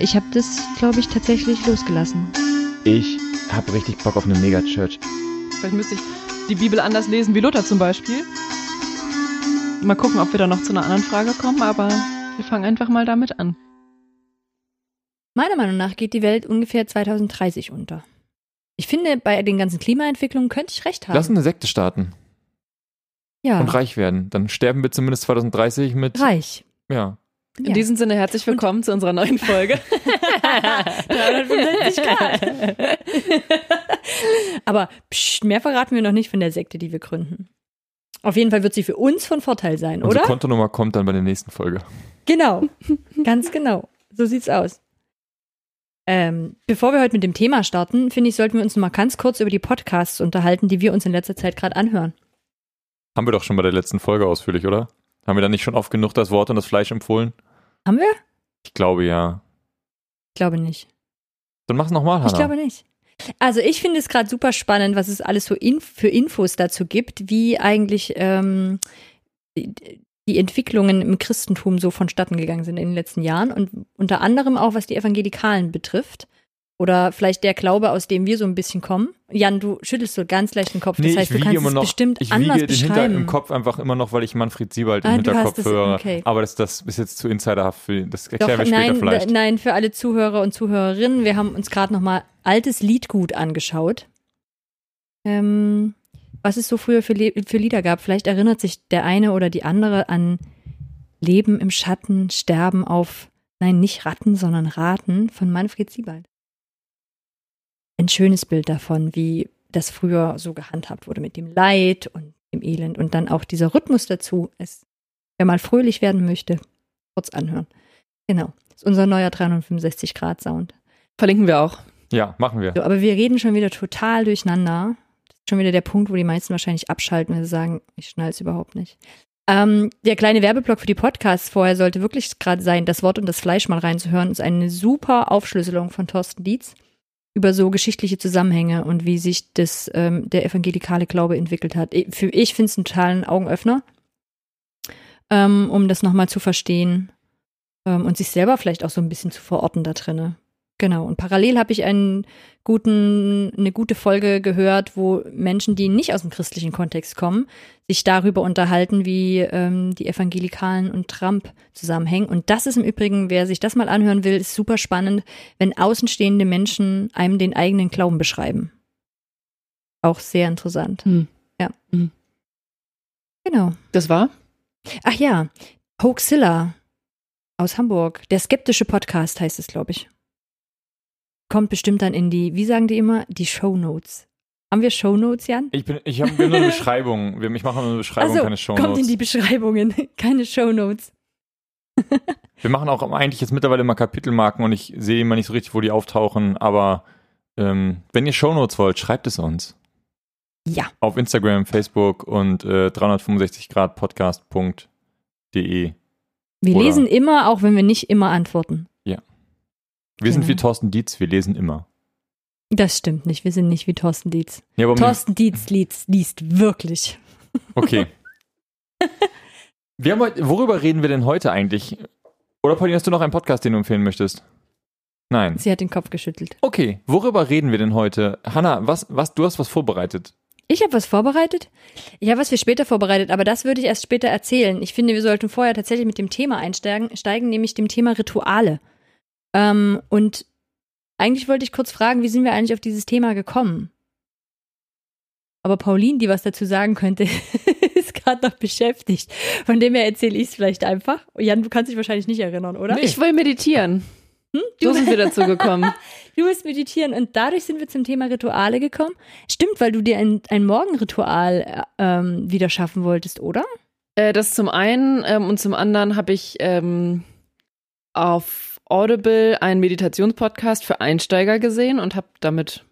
Ich habe das, glaube ich, tatsächlich losgelassen. Ich habe richtig Bock auf eine Megachurch. Vielleicht müsste ich die Bibel anders lesen wie Luther zum Beispiel. Mal gucken, ob wir da noch zu einer anderen Frage kommen, aber wir fangen einfach mal damit an. Meiner Meinung nach geht die Welt ungefähr 2030 unter. Ich finde, bei den ganzen Klimaentwicklungen könnte ich recht haben. Lass eine Sekte starten ja. und reich werden. Dann sterben wir zumindest 2030 mit. reich. Ja. In Ja. diesem Sinne herzlich willkommen zu unserer neuen Folge. 365 Grad. Aber pst, mehr verraten wir noch nicht von der Sekte, die wir gründen. Auf jeden Fall wird sie für uns von Vorteil sein, Unsere oder? Kontonummer kommt dann bei der nächsten Folge. Genau, ganz genau. So sieht's aus. Ähm, bevor wir heute mit dem Thema starten, finde ich, sollten wir uns noch mal ganz kurz über die Podcasts unterhalten, die wir uns in letzter Zeit gerade anhören. Haben wir doch schon bei der letzten Folge ausführlich, oder? Haben wir da nicht schon oft genug das Wort und das Fleisch empfohlen? Haben wir? Ich glaube ja. Ich glaube nicht. Dann mach's nochmal, Hannah. Ich glaube nicht. Also ich finde es gerade super spannend, was es alles so in, für Infos dazu gibt, wie eigentlich ähm, die, die Entwicklungen im Christentum so vonstatten gegangen sind in den letzten Jahren und unter anderem auch, was die Evangelikalen betrifft. Oder vielleicht der Glaube, aus dem wir so ein bisschen kommen. Jan, du schüttelst so ganz leicht den Kopf. Das Nee, heißt, ich du kannst immer es noch, bestimmt ich anders wiege den Hinter im Kopf einfach immer noch, weil ich Manfred Siebald im Ah, hast Hinterkopf das- höre. okay. Aber das, das ist jetzt zu insiderhaft. Für, das Doch, erklären wir später nein, vielleicht. d- nein, für alle Zuhörer und Zuhörerinnen, wir haben uns gerade nochmal altes Liedgut angeschaut. Ähm, was es so früher für, Le für Lieder gab. Vielleicht erinnert sich der eine oder die andere an Leben im Schatten, Sterben auf, nein, nicht Ratten, sondern Raten von Manfred Siebald. Ein schönes Bild davon, wie das früher so gehandhabt wurde mit dem Leid und dem Elend und dann auch dieser Rhythmus dazu. Es, wer mal fröhlich werden möchte, kurz anhören. Genau. Das ist unser neuer 365-Grad-Sound. Verlinken wir auch. Ja, machen wir. So, aber wir reden schon wieder total durcheinander. Das ist schon wieder der Punkt, wo die meisten wahrscheinlich abschalten, wenn sie sagen, ich schnall es überhaupt nicht. Ähm, der kleine Werbeblock für die Podcasts vorher sollte wirklich gerade sein, das Wort und das Fleisch mal reinzuhören, ist eine super Aufschlüsselung von Thorsten Dietz über so geschichtliche Zusammenhänge und wie sich das, ähm, der evangelikale Glaube entwickelt hat. Ich, für, ich finde es einen totalen Augenöffner, ähm, um das nochmal zu verstehen ähm, und sich selber vielleicht auch so ein bisschen zu verorten da drinne. Genau. Und parallel habe ich einen guten, eine gute Folge gehört, wo Menschen, die nicht aus dem christlichen Kontext kommen, sich darüber unterhalten, wie ähm, die Evangelikalen und Trump zusammenhängen. Und das ist im Übrigen, wer sich das mal anhören will, ist super spannend, wenn außenstehende Menschen einem den eigenen Glauben beschreiben. Auch sehr interessant. Hm. Ja. Hm. Genau. Das war? Ach ja, Hoaxilla aus Hamburg. Der skeptische Podcast heißt es, glaube ich. Kommt bestimmt dann in die, wie sagen die immer, die Shownotes. Haben wir Shownotes, Jan? Ich bin, ich habe nur eine Beschreibung. Wir- Ich mache nur eine Beschreibung, Also, keine kommt in die Beschreibungen, keine Shownotes. Wir machen auch eigentlich jetzt mittlerweile immer Kapitelmarken und ich sehe immer nicht so richtig, wo die auftauchen. Aber ähm, wenn ihr Shownotes wollt, schreibt es uns. Ja. Auf Instagram, Facebook und äh, 365 Grad Podcast.de. Wir Oder- lesen immer, auch wenn wir nicht immer antworten. Wir sind Genau. wie Thorsten Dietz, wir lesen immer. Das stimmt nicht. Wir sind nicht wie Thorsten Dietz. Ja, aber Thorsten Dietz liest, liest wirklich. Okay. Wir haben heute, worüber reden wir denn heute eigentlich? Oder Pauline, hast du noch einen Podcast, den du empfehlen möchtest? Nein. Sie hat den Kopf geschüttelt. Okay, worüber reden wir denn heute? Hanna, was, was, du hast was vorbereitet. Ich habe was vorbereitet. Ich habe was für später vorbereitet, aber das würde ich erst später erzählen. Ich finde, wir sollten vorher tatsächlich mit dem Thema einsteigen, steigen, nämlich dem Thema Rituale. Ähm, und eigentlich wollte ich kurz fragen, wie sind wir eigentlich auf dieses Thema gekommen? Aber Pauline, die was dazu sagen könnte, ist gerade noch beschäftigt. Von dem her erzähle ich es vielleicht einfach. Jan, du kannst dich wahrscheinlich nicht erinnern, oder? Nee. Ich will meditieren. Hm? So sind wir dazu gekommen. Du willst meditieren und dadurch sind wir zum Thema Rituale gekommen. Stimmt, weil du dir ein, ein Morgenritual äh, ähm, wieder schaffen wolltest, oder? Äh, das zum einen ähm, und zum anderen habe ich ähm, auf Audible einen Meditationspodcast für Einsteiger gesehen und habe damit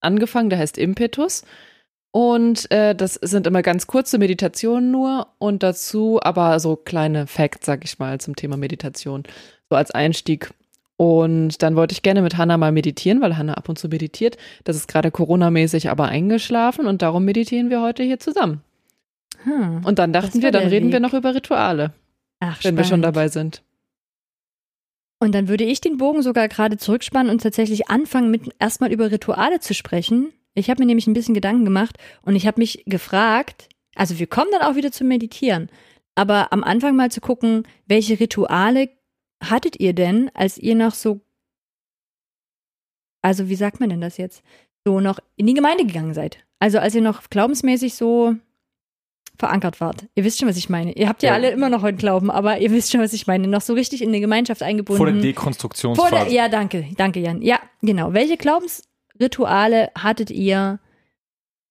angefangen. Der heißt Impetus. Und äh, das sind immer ganz kurze Meditationen nur und dazu aber so kleine Facts, sag ich mal, zum Thema Meditation. So als Einstieg. Und dann wollte ich gerne mit Hannah mal meditieren, weil Hannah ab und zu meditiert. Das ist gerade Corona-mäßig aber eingeschlafen und darum meditieren wir heute hier zusammen. Hm. Und dann dachten wir, dann reden wir Weg. noch über Rituale, Ach, wenn wir schon spannend. dabei sind. Und dann würde ich den Bogen sogar gerade zurückspannen und tatsächlich anfangen, mit erstmal über Rituale zu sprechen. Ich habe mir nämlich ein bisschen Gedanken gemacht und ich habe mich gefragt, also wir kommen dann auch wieder zum Meditieren, aber am Anfang mal zu gucken, welche Rituale hattet ihr denn, als ihr noch so, also wie sagt man denn das jetzt, so noch in die Gemeinde gegangen seid? Also als ihr noch glaubensmäßig so verankert wart. Ihr wisst schon, was ich meine. Ihr habt ja, Ja. alle immer noch einen Glauben, aber ihr wisst schon, was ich meine. Noch so richtig in die Gemeinschaft eingebunden. Vor der Vor Dekonstruktionsphase. der, ja, danke, danke, Jan. Ja, genau. Welche Glaubensrituale hattet ihr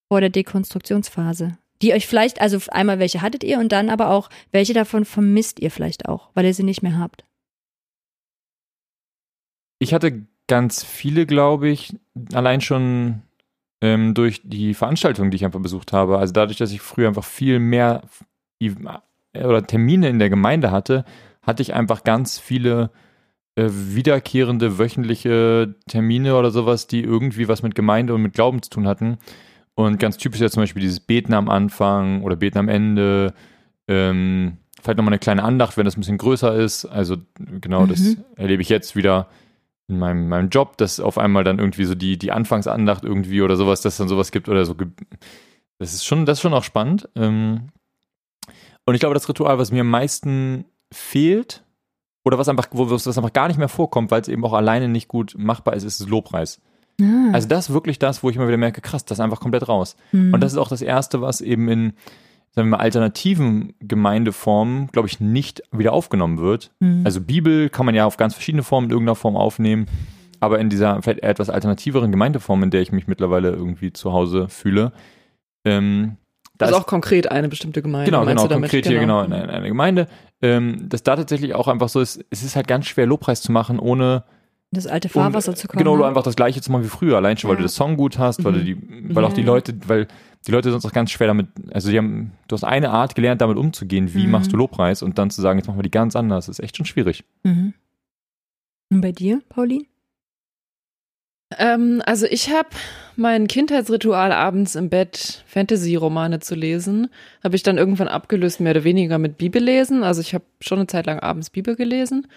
vor der Dekonstruktionsphase? Die euch vielleicht, also einmal welche hattet ihr und dann aber auch, welche davon vermisst ihr vielleicht auch, weil ihr sie nicht mehr habt? Ich hatte ganz viele, glaube ich, allein schon ähm, durch die Veranstaltungen, die ich einfach besucht habe. Also dadurch, dass ich früher einfach viel mehr I- oder Termine in der Gemeinde hatte, hatte ich einfach ganz viele äh, wiederkehrende wöchentliche Termine oder sowas, die irgendwie was mit Gemeinde und mit Glauben zu tun hatten. Und ganz typisch ist ja zum Beispiel dieses Beten am Anfang oder Beten am Ende. Ähm, vielleicht nochmal eine kleine Andacht, wenn das ein bisschen größer ist. Also genau, das Mhm. erlebe ich jetzt wieder in meinem, meinem Job, dass auf einmal dann irgendwie so die, die Anfangsandacht irgendwie oder sowas, dass dann sowas gibt oder so. Das ist schon, das ist schon auch spannend. Ähm, und ich glaube, das Ritual, was mir am meisten fehlt, oder was einfach, wo was einfach gar nicht mehr vorkommt, weil es eben auch alleine nicht gut machbar ist, ist das Lobpreis. Ah, Also das ist wirklich das, wo ich immer wieder merke, krass, das ist einfach komplett raus. hm. Und das ist auch das Erste, was eben in sagen wir mal, alternativen Gemeindeformen, glaube ich, nicht wieder aufgenommen wird. Hm. Also Bibel kann man ja auf ganz verschiedene Formen in irgendeiner Form aufnehmen, aber in dieser vielleicht etwas alternativeren Gemeindeform, in der ich mich mittlerweile irgendwie zu Hause fühle, ähm, da Also ist- auch konkret eine bestimmte Gemeinde. Genau, genau, du konkret hier genau in einer einer Gemeinde. Ähm, dass da tatsächlich auch einfach so ist, es ist halt ganz schwer, Lobpreis zu machen, ohne das alte um, Fahrwasser zu kommen. Genau, du ne? einfach das gleiche zu machen wie früher, allein schon, weil Ja. du das Song gut hast, weil Mhm. du die, weil auch die. Leute, weil die Leute sonst auch ganz schwer damit, also die haben, du hast eine Art gelernt, damit umzugehen, wie Mhm. machst du Lobpreis und dann zu sagen, jetzt machen wir die ganz anders, ist echt schon schwierig. Mhm. Und bei dir, Pauline? Ähm, also ich habe mein Kindheitsritual abends im Bett Fantasy-Romane zu lesen, habe ich dann irgendwann abgelöst, mehr oder weniger mit Bibellesen. Also ich habe schon eine Zeit lang abends Bibel gelesen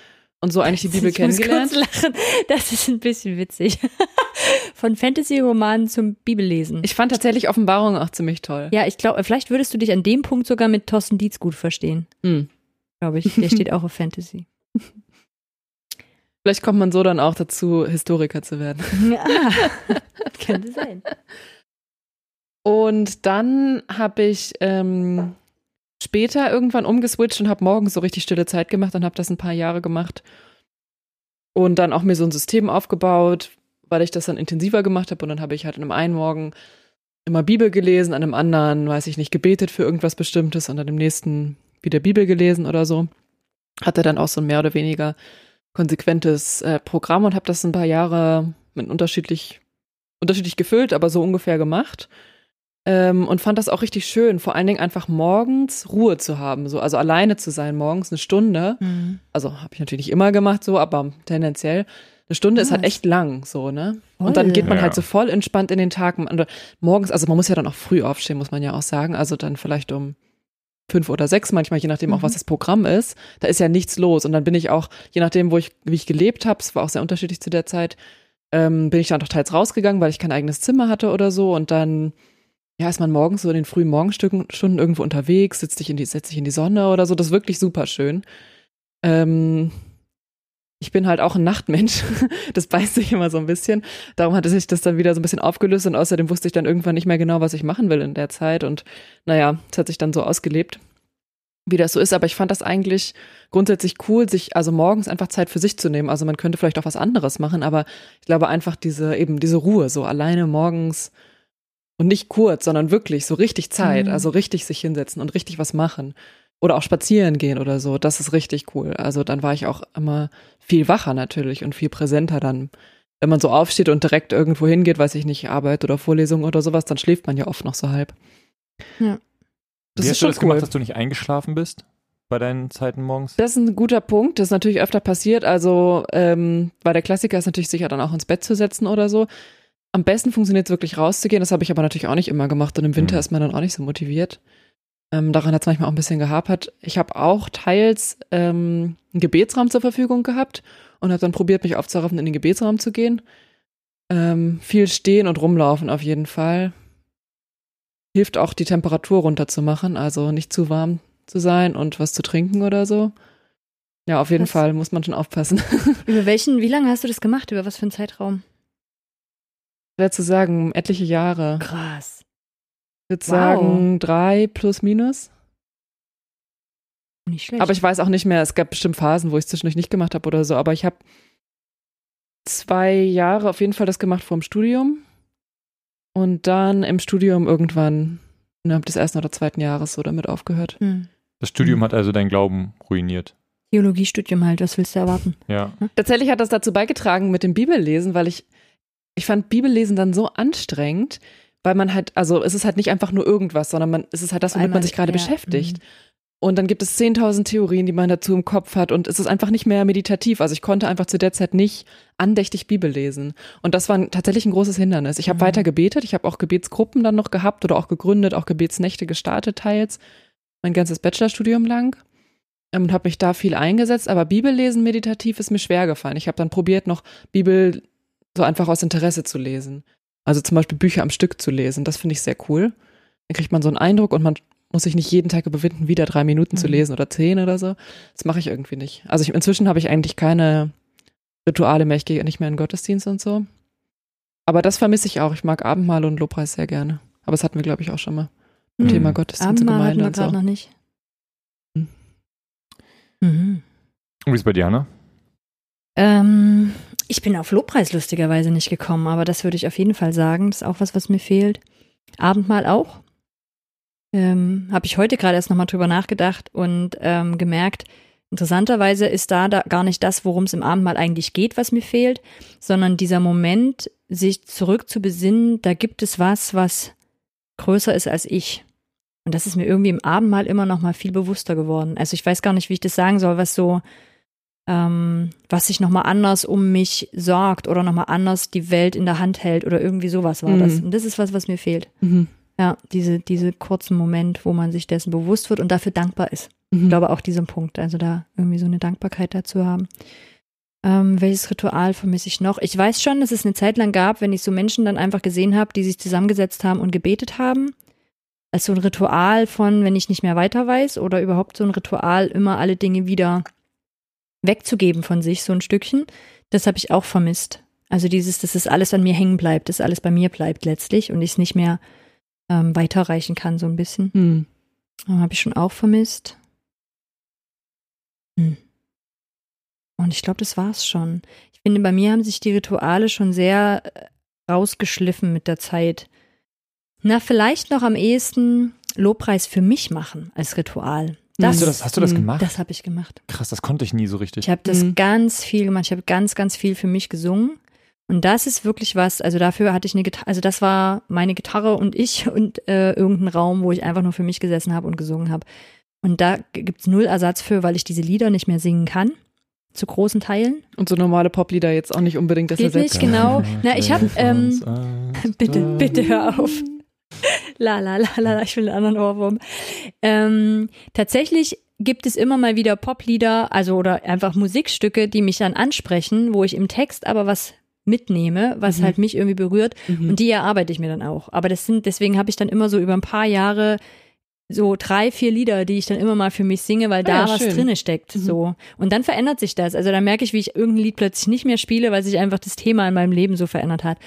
und so eigentlich die Bibel ich muss kennengelernt. kurz lachen. Das ist ein bisschen witzig. Von Fantasy-Romanen zum Bibellesen. Ich fand tatsächlich Offenbarung auch ziemlich toll. ja, ich glaube, vielleicht würdest du dich an dem Punkt sogar mit Thorsten Dietz gut verstehen. Hm. Glaube ich. Der steht auch auf Fantasy. Vielleicht kommt man so dann auch dazu, Historiker zu werden. ah, könnte sein. Und dann habe ich ähm, später irgendwann umgeswitcht und habe morgens so richtig stille Zeit gemacht und habe das ein paar Jahre gemacht. Und dann auch mir so ein System aufgebaut, weil ich das dann intensiver gemacht habe. Und dann habe ich halt an einem einen Morgen immer Bibel gelesen, an einem anderen, weiß ich nicht, gebetet für irgendwas Bestimmtes und an dem nächsten wieder Bibel gelesen oder so. Hatte dann auch so ein mehr oder weniger konsequentes äh, Programm und habe das ein paar Jahre mit unterschiedlich, unterschiedlich gefüllt, aber so ungefähr gemacht. Ähm, und fand das auch richtig schön, vor allen Dingen einfach morgens Ruhe zu haben, so also alleine zu sein morgens eine Stunde. Mhm. Also habe ich natürlich nicht immer gemacht so, aber tendenziell eine Stunde ist halt echt lang, so ne. Voll. Und dann geht man Ja. halt so voll entspannt in den Tag. Man- Morgens, also man muss ja dann auch früh aufstehen, muss man ja auch sagen. Also dann vielleicht um fünf oder sechs manchmal, je nachdem auch, Mhm. was das Programm ist. Da ist ja nichts los. Und dann bin ich auch, je nachdem, wo ich, wie ich gelebt habe, es war auch sehr unterschiedlich zu der Zeit, ähm, bin ich dann doch teils rausgegangen, weil ich kein eigenes Zimmer hatte oder so. Und dann, ja, ist man morgens so in den frühen Morgenstunden irgendwo unterwegs, sitzt sich in die, setzt sich in die Sonne oder so. Das ist wirklich super schön. Ähm, ich bin halt auch ein Nachtmensch. Das beißt sich immer so ein bisschen. Darum hatte sich das dann wieder so ein bisschen aufgelöst und außerdem wusste ich dann irgendwann nicht mehr genau, was ich machen will in der Zeit. Und naja, es hat sich dann so ausgelebt, wie das so ist. Aber ich fand das eigentlich grundsätzlich cool, sich also morgens einfach Zeit für sich zu nehmen. Also man könnte vielleicht auch was anderes machen, aber ich glaube einfach diese, eben diese Ruhe, so alleine morgens und nicht kurz, sondern wirklich so richtig Zeit, Mhm. also richtig sich hinsetzen und richtig was machen. Oder auch spazieren gehen oder so. Das ist richtig cool. Also dann war ich auch immer viel wacher natürlich und viel präsenter dann. Wenn man so aufsteht und direkt irgendwo hingeht, weiß ich nicht, Arbeit oder Vorlesung oder sowas, dann schläft man ja oft noch so halb. Ja. Das Wie ist hast du schon das cool. gemacht, dass du nicht eingeschlafen bist bei deinen Zeiten morgens? Das ist ein guter Punkt. Das ist natürlich öfter passiert. Also, ähm, weil der Klassiker ist natürlich sicher dann auch ins Bett zu setzen oder so. Am besten funktioniert es wirklich rauszugehen. Das habe ich aber natürlich auch nicht immer gemacht. Und im Winter Mhm. ist man dann auch nicht so motiviert. Ähm, daran hat es manchmal auch ein bisschen gehapert. Ich habe auch teils ähm, einen Gebetsraum zur Verfügung gehabt und habe dann probiert, mich aufzuraffen, in den Gebetsraum zu gehen. Ähm, viel stehen und rumlaufen auf jeden Fall. Hilft auch, die Temperatur runterzumachen, also nicht zu warm zu sein und was zu trinken oder so. Ja, auf jeden Was? Fall muss man schon aufpassen. Über welchen, wie lange hast du das gemacht? Über was für einen Zeitraum? Schwer zu sagen, etliche Jahre. Krass. Ich würde Wow. sagen, drei plus minus. Nicht schlecht. Aber ich weiß auch nicht mehr, es gab bestimmt Phasen, wo ich es zwischendurch nicht gemacht habe oder so, aber ich habe zwei Jahre auf jeden Fall das gemacht vor dem Studium und dann im Studium irgendwann innerhalb des ersten oder zweiten Jahres so damit aufgehört. hm. Das Studium Mhm. hat also deinen Glauben ruiniert. Theologiestudium halt, was willst du erwarten? Ja. Tatsächlich hat das dazu beigetragen mit dem Bibellesen, weil ich, ich fand Bibellesen dann so anstrengend, weil man halt, also es ist halt nicht einfach nur irgendwas, sondern man, es ist halt das, womit man sich gerade ja, beschäftigt. mhm. Und dann gibt es 10.000 Theorien, die man dazu im Kopf hat und es ist einfach nicht mehr meditativ. Also ich konnte einfach zu der Zeit nicht andächtig Bibel lesen. Und das war tatsächlich ein großes Hindernis. Ich habe Mhm. weiter gebetet, ich habe auch Gebetsgruppen dann noch gehabt oder auch gegründet, auch Gebetsnächte gestartet teils, mein ganzes Bachelorstudium lang ähm, und habe mich da viel eingesetzt. Aber Bibellesen meditativ ist mir schwer gefallen. Ich habe dann probiert, noch Bibel so einfach aus Interesse zu lesen. Also zum Beispiel Bücher am Stück zu lesen. Das finde ich sehr cool. Dann kriegt man so einen Eindruck und man muss sich nicht jeden Tag überwinden, wieder drei Minuten zu Mhm. lesen oder zehn oder so. Das mache ich irgendwie nicht. Also ich, inzwischen habe ich eigentlich keine Rituale mehr. Ich gehe nicht mehr in den Gottesdienst und so. Aber das vermisse ich auch. Ich mag Abendmahl und Lobpreis sehr gerne. Aber das hatten wir, glaube ich, auch schon mal. Im Mhm. Thema Gottesdienst und Abendmahl hatten Gemeinde wir und so. gerade noch nicht. Mhm. Mhm. Und wie ist es bei dir, Anna? Ähm, ich bin auf Lobpreis lustigerweise nicht gekommen, aber das würde ich auf jeden Fall sagen. Das ist auch was, was mir fehlt. Abendmahl auch. Ähm, Habe ich heute gerade erst nochmal drüber nachgedacht und ähm, gemerkt, interessanterweise ist da, da gar nicht das, worum es im Abendmahl eigentlich geht, was mir fehlt, sondern dieser Moment, sich zurück zu besinnen, da gibt es was, was größer ist als ich. Und das ist mir irgendwie im Abendmahl immer noch mal viel bewusster geworden. Also ich weiß gar nicht, wie ich das sagen soll, was so, ähm, was sich noch mal anders um mich sorgt oder noch mal anders die Welt in der Hand hält oder irgendwie sowas war Mhm. das. Und das ist was, was mir fehlt. Mhm. Ja, diese, diese kurzen Moment, wo man sich dessen bewusst wird und dafür dankbar ist. Mhm. Ich glaube auch diesen Punkt, also da irgendwie so eine Dankbarkeit dazu haben. Ähm, welches Ritual vermisse ich noch? Ich weiß schon, dass es eine Zeit lang gab, wenn ich so Menschen dann einfach gesehen habe, die sich zusammengesetzt haben und gebetet haben. Als so ein Ritual von, wenn ich nicht mehr weiter weiß oder überhaupt so ein Ritual, immer alle Dinge wieder wegzugeben von sich, so ein Stückchen. Das habe ich auch vermisst. Also dieses, dass es alles an mir hängen bleibt, dass alles bei mir bleibt letztlich und ich es nicht mehr ähm, weiterreichen kann, so ein bisschen. Mhm. Habe ich schon auch vermisst. Hm. Und ich glaube, das war's schon. Ich finde, bei mir haben sich die Rituale schon sehr äh, rausgeschliffen mit der Zeit. Na, vielleicht noch am ehesten Lobpreis für mich machen als Ritual. Das, Hast du das, hast du das Mhm. gemacht? das habe ich gemacht. Krass, das konnte ich nie so richtig. Ich habe das Mhm. ganz viel gemacht. Ich habe ganz, ganz viel für mich gesungen. Und das ist wirklich was, also dafür hatte ich eine Gitarre, also das war meine Gitarre und ich und äh, irgendein Raum, wo ich einfach nur für mich gesessen habe und gesungen habe. Und da gibt's null Ersatz für, weil ich diese Lieder nicht mehr singen kann, zu großen Teilen. Und so normale Poplieder jetzt auch nicht unbedingt das Geht ersetzt. nicht, genau. Na, ich hab, ähm, Bitte, bitte hör auf. La la la la, ich will einen anderen Ohrwurm. Ähm, tatsächlich gibt es immer mal wieder Poplieder, also oder einfach Musikstücke, die mich dann ansprechen, wo ich im Text aber was mitnehme, was Mhm. halt mich irgendwie berührt Mhm. und die erarbeite ich mir dann auch. Aber das sind, deswegen habe ich dann immer so über ein paar Jahre so drei, vier Lieder, die ich dann immer mal für mich singe, weil Ah da ja, was schön. drinne steckt. Mhm. So. Und dann verändert sich das. Also dann merke ich, wie ich irgendein Lied plötzlich nicht mehr spiele, weil sich einfach das Thema in meinem Leben so verändert hat.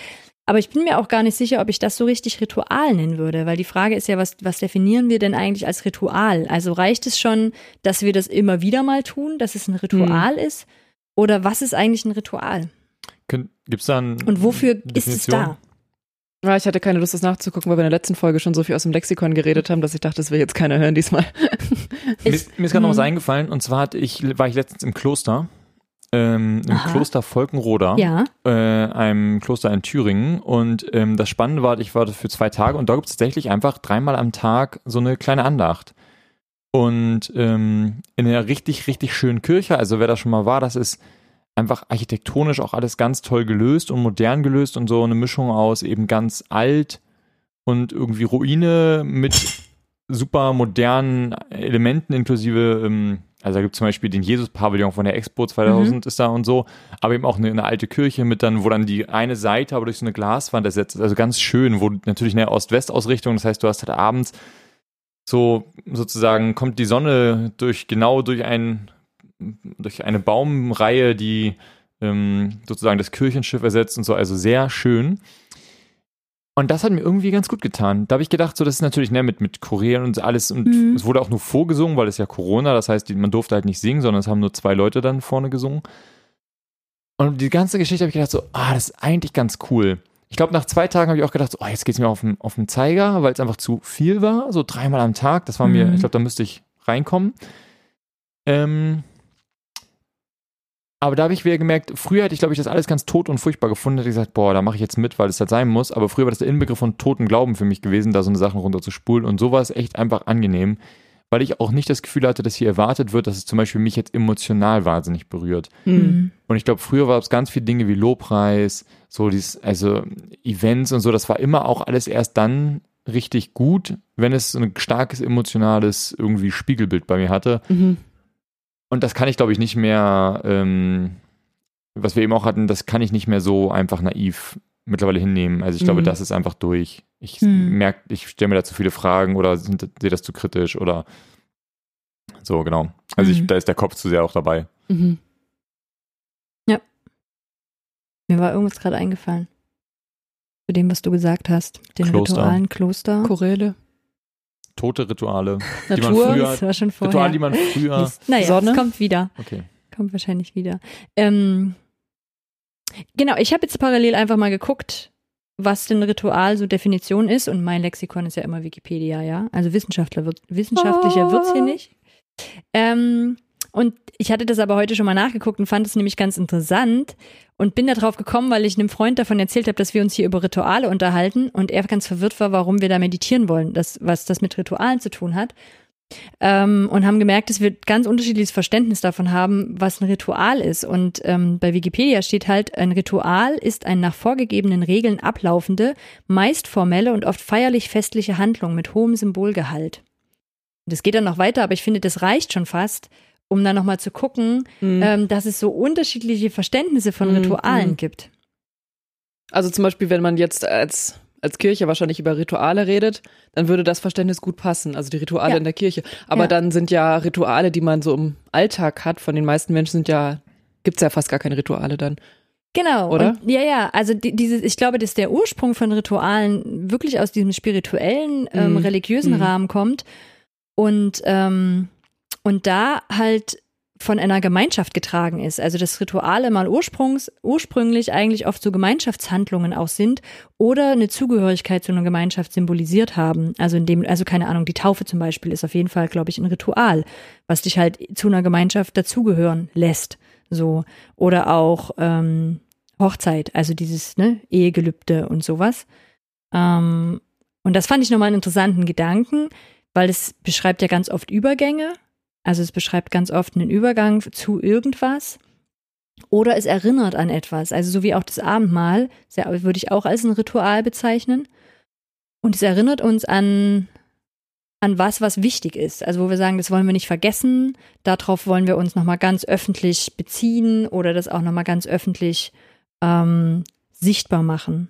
Aber ich bin mir auch gar nicht sicher, ob ich das so richtig Ritual nennen würde, weil die Frage ist ja, was, was definieren wir denn eigentlich als Ritual? Also reicht es schon, dass wir das immer wieder mal tun, dass es ein Ritual ist? Oder was ist eigentlich ein Ritual? Gibt es da ein Und wofür ist es Definition? da? Ja, ich hatte keine Lust, das nachzugucken, weil wir in der letzten Folge schon so viel aus dem Lexikon geredet haben, dass ich dachte, das will jetzt keiner hören diesmal. Mir, ist- mir ist gerade noch was Mhm. eingefallen und zwar hatte ich, war ich letztens im Kloster, ähm, im Aha. Kloster Volkenroda, Ja. äh, einem Kloster in Thüringen und ähm, das Spannende war, ich war da für zwei Tage und da gibt es tatsächlich einfach dreimal am Tag so eine kleine Andacht. Und ähm, in einer richtig, richtig schönen Kirche, also wer da schon mal war, das ist einfach architektonisch auch alles ganz toll gelöst und modern gelöst und so eine Mischung aus eben ganz alt und irgendwie Ruine mit super modernen Elementen inklusive, ähm, also da gibt es zum Beispiel den Jesus-Pavillon von der Expo 2000 mhm. ist da und so, aber eben auch eine, eine, alte Kirche mit dann, wo dann die eine Seite aber durch so eine Glaswand ersetzt ist, also ganz schön, wo natürlich eine Ost-West-Ausrichtung, das heißt, du hast halt abends so sozusagen kommt die Sonne durch genau durch ein durch eine Baumreihe, die ähm, sozusagen das Kirchenschiff ersetzt und so, also sehr schön. Und das hat mir irgendwie ganz gut getan. Da habe ich gedacht, so das ist natürlich ne, mit, mit Chorälen und alles und mhm. es wurde auch nur vorgesungen, weil es ja Corona, das heißt, man durfte halt nicht singen, sondern es haben nur zwei Leute dann vorne gesungen. Und die ganze Geschichte habe ich gedacht, so, ah, das ist eigentlich ganz cool. Ich glaube, nach zwei Tagen habe ich auch gedacht, so, oh, jetzt geht es mir auf den, auf den Zeiger, weil es einfach zu viel war, so dreimal am Tag. Das war mhm. mir, ich glaube, da müsste ich reinkommen. Ähm, aber da habe ich wieder gemerkt, früher hätte ich, glaube ich, das alles ganz tot und furchtbar gefunden. Hätte ich gesagt, boah, da mache ich jetzt mit, weil es halt sein muss. Aber früher war das der Inbegriff von toten Glauben für mich gewesen, da so eine Sachen runterzuspulen. Und so war es echt einfach angenehm, weil ich auch nicht das Gefühl hatte, dass hier erwartet wird, dass es zum Beispiel mich jetzt emotional wahnsinnig berührt. Mhm. Und ich glaube, früher war es ganz viele Dinge wie Lobpreis, so dieses, also Events und so, das war immer auch alles erst dann richtig gut, wenn es so ein starkes emotionales irgendwie Spiegelbild bei mir hatte. Mhm. Und das kann ich, glaube ich, nicht mehr, ähm, was wir eben auch hatten, das kann ich nicht mehr so einfach naiv mittlerweile hinnehmen. Also ich glaube, mhm. das ist einfach durch. Ich mhm. merke, ich stelle mir da zu viele Fragen oder sehe das zu kritisch oder so, genau. Also ich, mhm. da ist der Kopf zu sehr auch dabei. Mhm. Ja. Mir war irgendwas gerade eingefallen. Zu dem, was du gesagt hast. Den Kloster. ritualen Kloster. Choräle tote Rituale. Natur, die man früher, das war schon vorher. Rituale, die man früher. Naja, Sonne? es kommt wieder. Okay. Kommt wahrscheinlich wieder. Ähm, genau, ich habe jetzt parallel einfach mal geguckt, was denn Ritual so Definition ist und mein Lexikon ist ja immer Wikipedia, ja. Also Wissenschaftler wird, wissenschaftlicher oh. wird's hier nicht. Ähm, und ich hatte das aber heute schon mal nachgeguckt und fand es nämlich ganz interessant und bin darauf gekommen, weil ich einem Freund davon erzählt habe, dass wir uns hier über Rituale unterhalten und er ganz verwirrt war, warum wir da meditieren wollen, das, was das mit Ritualen zu tun hat. Ähm, und haben gemerkt, dass wir ganz unterschiedliches Verständnis davon haben, was ein Ritual ist. Und ähm, bei Wikipedia steht halt, ein Ritual ist ein nach vorgegebenen Regeln ablaufende, meist formelle und oft feierlich festliche Handlung mit hohem Symbolgehalt. Das geht dann noch weiter, aber ich finde, das reicht schon fast, um dann nochmal zu gucken, mhm. ähm, dass es so unterschiedliche Verständnisse von mhm. Ritualen mhm. gibt. Also zum Beispiel, wenn man jetzt als, als Kirche wahrscheinlich über Rituale redet, dann würde das Verständnis gut passen, also die Rituale ja. in der Kirche. Aber ja. dann sind ja Rituale, die man so im Alltag hat, von den meisten Menschen sind ja, gibt es ja fast gar keine Rituale dann. Genau, oder? Und, ja, ja. Also die, dieses, ich glaube, dass der Ursprung von Ritualen wirklich aus diesem spirituellen, ähm, mhm. religiösen mhm. Rahmen kommt. Und ähm, und da halt von einer Gemeinschaft getragen ist. Also dass Rituale mal ursprungs, ursprünglich eigentlich oft so Gemeinschaftshandlungen auch sind oder eine Zugehörigkeit zu einer Gemeinschaft symbolisiert haben. Also in dem, also keine Ahnung, die Taufe zum Beispiel ist auf jeden Fall, glaube ich, ein Ritual, was dich halt zu einer Gemeinschaft dazugehören lässt. So. Oder auch ähm, Hochzeit, also dieses ne, Ehegelübde und sowas. Ähm, und das fand ich nochmal einen interessanten Gedanken, weil es beschreibt ja ganz oft Übergänge also es beschreibt ganz oft einen Übergang zu irgendwas. Oder es erinnert an etwas. Also so wie auch das Abendmahl, würde ich auch als ein Ritual bezeichnen. Und es erinnert uns an, an was, was wichtig ist. Also wo wir sagen, das wollen wir nicht vergessen. Darauf wollen wir uns nochmal ganz öffentlich beziehen oder das auch nochmal ganz öffentlich ähm, sichtbar machen.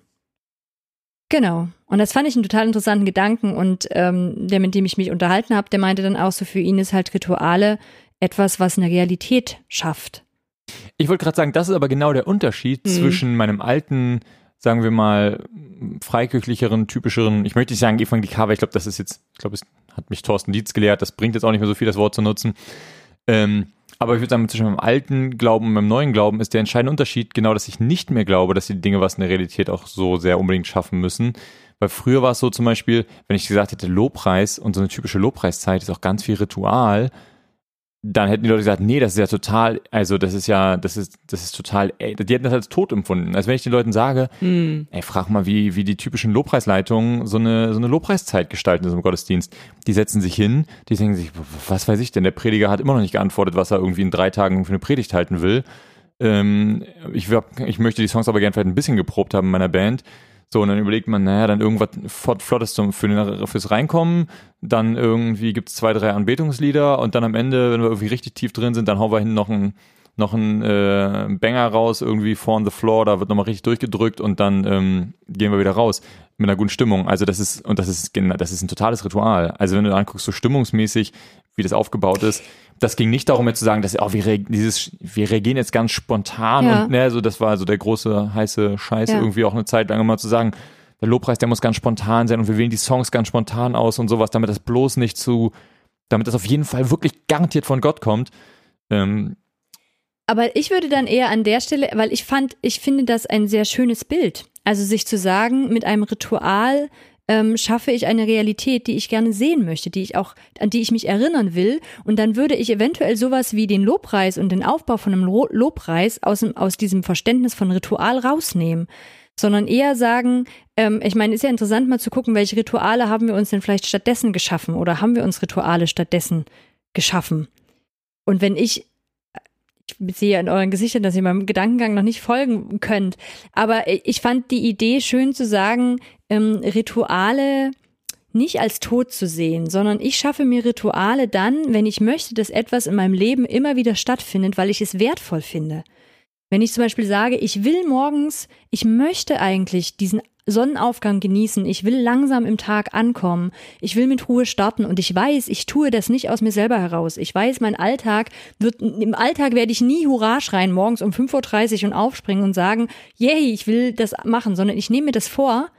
Genau. Und das fand ich einen total interessanten Gedanken und ähm, der, mit dem ich mich unterhalten habe, der meinte dann auch so, für ihn ist halt Rituale etwas, was eine Realität schafft. Ich wollte gerade sagen, das ist aber genau der Unterschied mhm. zwischen meinem alten, sagen wir mal, freikirchlicheren, typischeren, ich möchte nicht sagen evangelikal, ich glaube, das ist jetzt, ich glaube, es hat mich Thorsten Dietz gelehrt, das bringt jetzt auch nicht mehr so viel, das Wort zu nutzen. Ähm, aber ich würde sagen, zwischen meinem alten Glauben und meinem neuen Glauben ist der entscheidende Unterschied genau, dass ich nicht mehr glaube, dass die Dinge was in der Realität auch so sehr unbedingt schaffen müssen. Weil früher war es so zum Beispiel, wenn ich gesagt hätte, Lobpreis und so eine typische Lobpreiszeit ist auch ganz viel Ritual, dann hätten die Leute gesagt, nee, das ist ja total, also das ist ja, das ist, das ist total, ey, die hätten das als tot empfunden. Also wenn ich den Leuten sage, mm. ey, frag mal, wie, wie die typischen Lobpreisleitungen so eine, so eine Lobpreiszeit gestalten in im Gottesdienst. Die setzen sich hin, die denken sich, was weiß ich denn, der Prediger hat immer noch nicht geantwortet, was er irgendwie in drei Tagen für eine Predigt halten will. Ähm, ich, ich möchte die Songs aber gerne vielleicht ein bisschen geprobt haben in meiner Band. So, und dann überlegt man, naja, dann irgendwas Flottes zum, für den, fürs Reinkommen, dann irgendwie gibt es zwei, drei Anbetungslieder und dann am Ende, wenn wir irgendwie richtig tief drin sind, dann hauen wir hin noch ein noch ein äh, Banger raus, irgendwie vor on the floor, da wird nochmal richtig durchgedrückt und dann ähm, gehen wir wieder raus mit einer guten Stimmung. Also das ist, und das ist, das ist ein totales Ritual. Also wenn du anguckst, so stimmungsmäßig, wie das aufgebaut ist, das ging nicht darum, jetzt zu sagen, dass oh, wir, dieses, wir reagieren jetzt ganz spontan ja. und ne, so das war so der große heiße Scheiß ja. irgendwie auch eine Zeit lang immer zu sagen, der Lobpreis, der muss ganz spontan sein und wir wählen die Songs ganz spontan aus und sowas, damit das bloß nicht zu, damit das auf jeden Fall wirklich garantiert von Gott kommt. Ähm, aber ich würde dann eher an der Stelle, weil ich fand, ich finde das ein sehr schönes Bild. Also sich zu sagen, mit einem Ritual ähm, schaffe ich eine Realität, die ich gerne sehen möchte, die ich auch, an die ich mich erinnern will. Und dann würde ich eventuell sowas wie den Lobpreis und den Aufbau von einem Lobpreis aus, aus diesem Verständnis von Ritual rausnehmen. Sondern eher sagen, ähm, ich meine, ist ja interessant mal zu gucken, welche Rituale haben wir uns denn vielleicht stattdessen geschaffen oder haben wir uns Rituale stattdessen geschaffen? Und wenn ich ich sehe in euren Gesichtern, dass ihr meinem Gedankengang noch nicht folgen könnt. Aber ich fand die Idee schön zu sagen, ähm, Rituale nicht als tot zu sehen, sondern ich schaffe mir Rituale dann, wenn ich möchte, dass etwas in meinem Leben immer wieder stattfindet, weil ich es wertvoll finde. Wenn ich zum Beispiel sage, ich will morgens, ich möchte eigentlich diesen Sonnenaufgang genießen, ich will langsam im Tag ankommen, ich will mit Ruhe starten und ich weiß, ich tue das nicht aus mir selber heraus. Ich weiß, mein Alltag wird, im Alltag werde ich nie Hurra schreien morgens um 5.30 Uhr und aufspringen und sagen, yay, ich will das machen, sondern ich nehme mir das vor,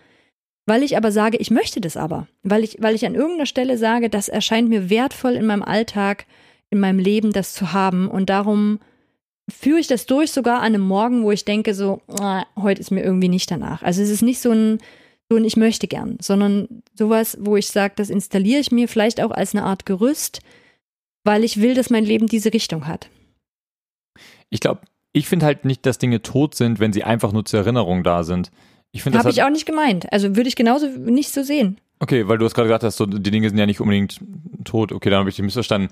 weil ich aber sage, ich möchte das aber, weil ich, weil ich an irgendeiner Stelle sage, das erscheint mir wertvoll in meinem Alltag, in meinem Leben, das zu haben und darum führe ich das durch sogar an einem Morgen, wo ich denke so, ah, heute ist mir irgendwie nicht danach. Also es ist nicht so ein, so ein ich möchte gern, sondern sowas, wo ich sage, das installiere ich mir vielleicht auch als eine Art Gerüst, weil ich will, dass mein Leben diese Richtung hat. Ich glaube, ich finde halt nicht, dass Dinge tot sind, wenn sie einfach nur zur Erinnerung da sind. Ich Habe ich auch nicht gemeint. Also würde ich genauso nicht so sehen. Okay, weil du hast gerade gesagt hast, so, die Dinge sind ja nicht unbedingt tot. Okay, dann habe ich dich missverstanden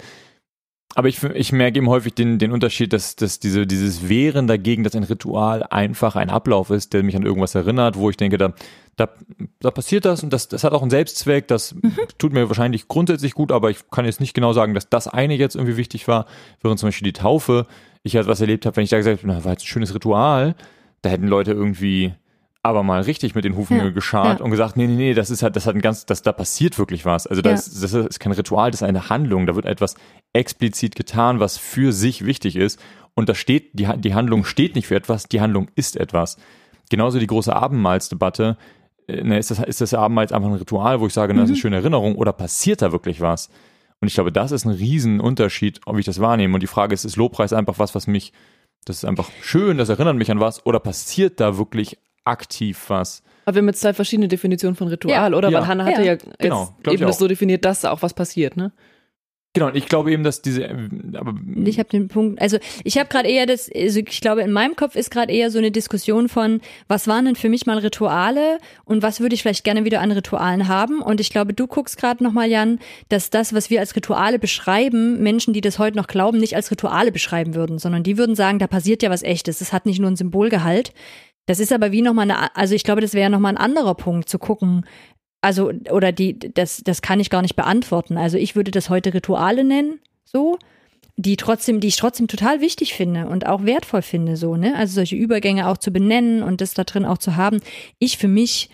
aber ich, ich merke eben häufig den, den Unterschied, dass, dass diese, dieses Wehren dagegen, dass ein Ritual einfach ein Ablauf ist, der mich an irgendwas erinnert, wo ich denke, da, da, da passiert das und das, das hat auch einen Selbstzweck, das mhm. tut mir wahrscheinlich grundsätzlich gut, aber ich kann jetzt nicht genau sagen, dass das eine jetzt irgendwie wichtig war, während zum Beispiel die Taufe, ich halt was erlebt habe, wenn ich da gesagt habe, na, war jetzt ein schönes Ritual, da hätten Leute irgendwie aber mal richtig mit den Hufen ja, geschart ja. und gesagt, nee, nee, nee, das ist halt, das hat ein ganz, das, da passiert wirklich was. Also das, ja. das ist kein Ritual, das ist eine Handlung. Da wird etwas explizit getan, was für sich wichtig ist. Und da steht, die, die Handlung steht nicht für etwas, die Handlung ist etwas. Genauso die große Abendmahlsdebatte. Äh, ne, ist, das, ist das Abendmahl jetzt einfach ein Ritual, wo ich sage, mhm. das ist eine mhm. schöne Erinnerung oder passiert da wirklich was? Und ich glaube, das ist ein Riesenunterschied, ob ich das wahrnehme. Und die Frage ist, ist Lobpreis einfach was, was mich, das ist einfach schön, das erinnert mich an was, oder passiert da wirklich aktiv was. Aber wir haben jetzt zwei verschiedene Definitionen von Ritual, ja. oder? Ja. Weil Hannah hatte ja, ja genau, eben das so definiert, dass da auch was passiert, ne? Genau, und ich glaube eben, dass diese. Aber ich habe den Punkt, also ich habe gerade eher das, also ich glaube, in meinem Kopf ist gerade eher so eine Diskussion von, was waren denn für mich mal Rituale und was würde ich vielleicht gerne wieder an Ritualen haben? Und ich glaube, du guckst gerade nochmal, Jan, dass das, was wir als Rituale beschreiben, Menschen, die das heute noch glauben, nicht als Rituale beschreiben würden, sondern die würden sagen, da passiert ja was Echtes. Das hat nicht nur ein Symbolgehalt. Das ist aber wie nochmal eine, also ich glaube, das wäre nochmal ein anderer Punkt zu gucken. Also, oder die, das, das kann ich gar nicht beantworten. Also ich würde das heute Rituale nennen, so, die trotzdem, die ich trotzdem total wichtig finde und auch wertvoll finde, so, ne? Also solche Übergänge auch zu benennen und das da drin auch zu haben. Ich für mich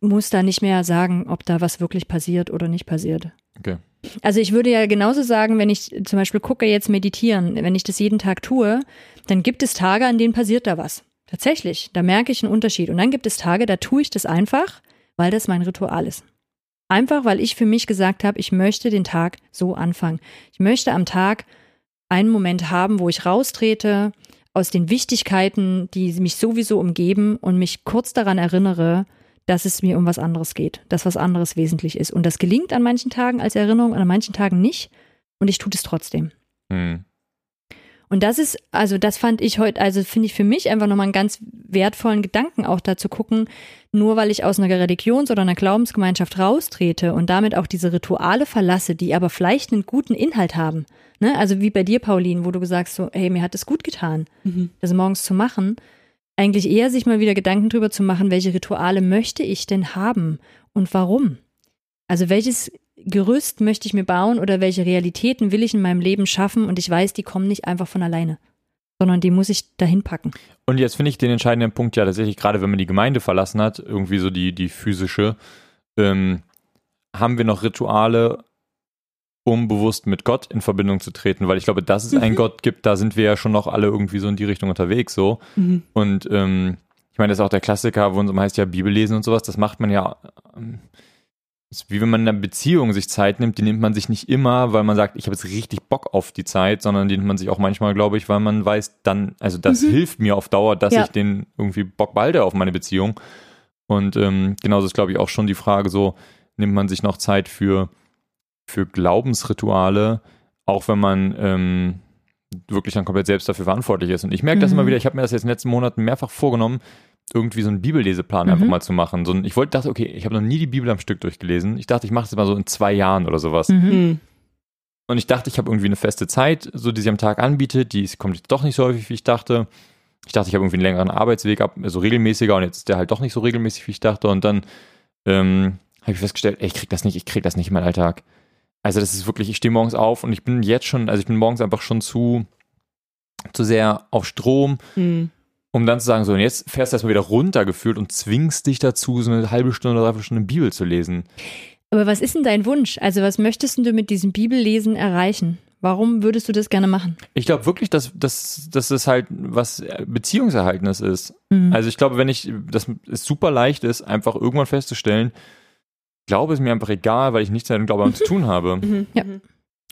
muss da nicht mehr sagen, ob da was wirklich passiert oder nicht passiert. Okay. Also ich würde ja genauso sagen, wenn ich zum Beispiel gucke jetzt meditieren, wenn ich das jeden Tag tue, dann gibt es Tage, an denen passiert da was. Tatsächlich, da merke ich einen Unterschied. Und dann gibt es Tage, da tue ich das einfach, weil das mein Ritual ist. Einfach, weil ich für mich gesagt habe, ich möchte den Tag so anfangen. Ich möchte am Tag einen Moment haben, wo ich raustrete aus den Wichtigkeiten, die mich sowieso umgeben und mich kurz daran erinnere, dass es mir um was anderes geht, dass was anderes wesentlich ist. Und das gelingt an manchen Tagen als Erinnerung, an manchen Tagen nicht. Und ich tue es trotzdem. Mhm. Und das ist, also das fand ich heute, also finde ich für mich einfach nochmal einen ganz wertvollen Gedanken auch da zu gucken, nur weil ich aus einer Religions- oder einer Glaubensgemeinschaft raustrete und damit auch diese Rituale verlasse, die aber vielleicht einen guten Inhalt haben. Ne? Also wie bei dir, Pauline, wo du gesagt so, hey, mir hat es gut getan, mhm. das morgens zu machen. eigentlich eher sich mal wieder Gedanken drüber zu machen, welche Rituale möchte ich denn haben und warum? Also welches Gerüst möchte ich mir bauen oder welche Realitäten will ich in meinem Leben schaffen und ich weiß, die kommen nicht einfach von alleine, sondern die muss ich dahin packen. Und jetzt finde ich den entscheidenden Punkt ja tatsächlich, gerade wenn man die Gemeinde verlassen hat, irgendwie so die, die physische, ähm, haben wir noch Rituale, um bewusst mit Gott in Verbindung zu treten, weil ich glaube, dass es einen Mhm. Gott gibt, da sind wir ja schon noch alle irgendwie so in die Richtung unterwegs, so. Mhm. Und ähm, ich meine, das ist auch der Klassiker, wo immer heißt ja Bibel lesen und sowas, das macht man ja, ähm, ist wie wenn man in einer Beziehung sich Zeit nimmt, die nimmt man sich nicht immer, weil man sagt, ich habe jetzt richtig Bock auf die Zeit, sondern die nimmt man sich auch manchmal, glaube ich, weil man weiß, dann, also das Mhm. hilft mir auf Dauer, dass Ja. ich den irgendwie Bock behalte auf meine Beziehung. Und ähm, genauso ist, glaube ich, auch schon die Frage so, nimmt man sich noch Zeit für, für Glaubensrituale, auch wenn man ähm, wirklich dann komplett selbst dafür verantwortlich ist. Und ich merke das Mhm. immer wieder, ich habe mir das jetzt in den letzten Monaten mehrfach vorgenommen, irgendwie so einen Bibelleseplan Mhm. einfach mal zu machen. So ein, ich wollte, dachte, okay, ich habe noch nie die Bibel am Stück durchgelesen. Ich dachte, ich mache das mal so in zwei Jahren oder sowas. Mhm. Mhm. Und ich dachte, ich habe irgendwie eine feste Zeit, so die sich am Tag anbietet. Die kommt jetzt doch nicht so häufig, wie ich dachte. Ich dachte, ich habe irgendwie einen längeren Arbeitsweg, ab, so regelmäßiger und jetzt ist der halt doch nicht so regelmäßig, wie ich dachte. Und dann ähm, habe ich festgestellt, ey, ich krieg das nicht, ich krieg das nicht in meinen Alltag. Also das ist wirklich, ich stehe morgens auf und ich bin jetzt schon, also ich bin morgens einfach schon zu, zu sehr auf Strom, Mhm. Um dann zu sagen, so, und jetzt fährst du erstmal wieder runter gefühlt und zwingst dich dazu, so eine halbe Stunde oder dreiviertel Stunde Bibel zu lesen. Aber was ist denn dein Wunsch? Also was möchtest du mit diesem Bibellesen erreichen? Warum würdest du das gerne machen? Ich glaube wirklich, dass, dass, dass es halt was Beziehungserhaltenes ist. Mhm. Also ich glaube, wenn ich, dass es super leicht ist, einfach irgendwann festzustellen, Glaube ist mir einfach egal, weil ich nichts mit dem Glauben zu tun habe. Mhm. Ja. Und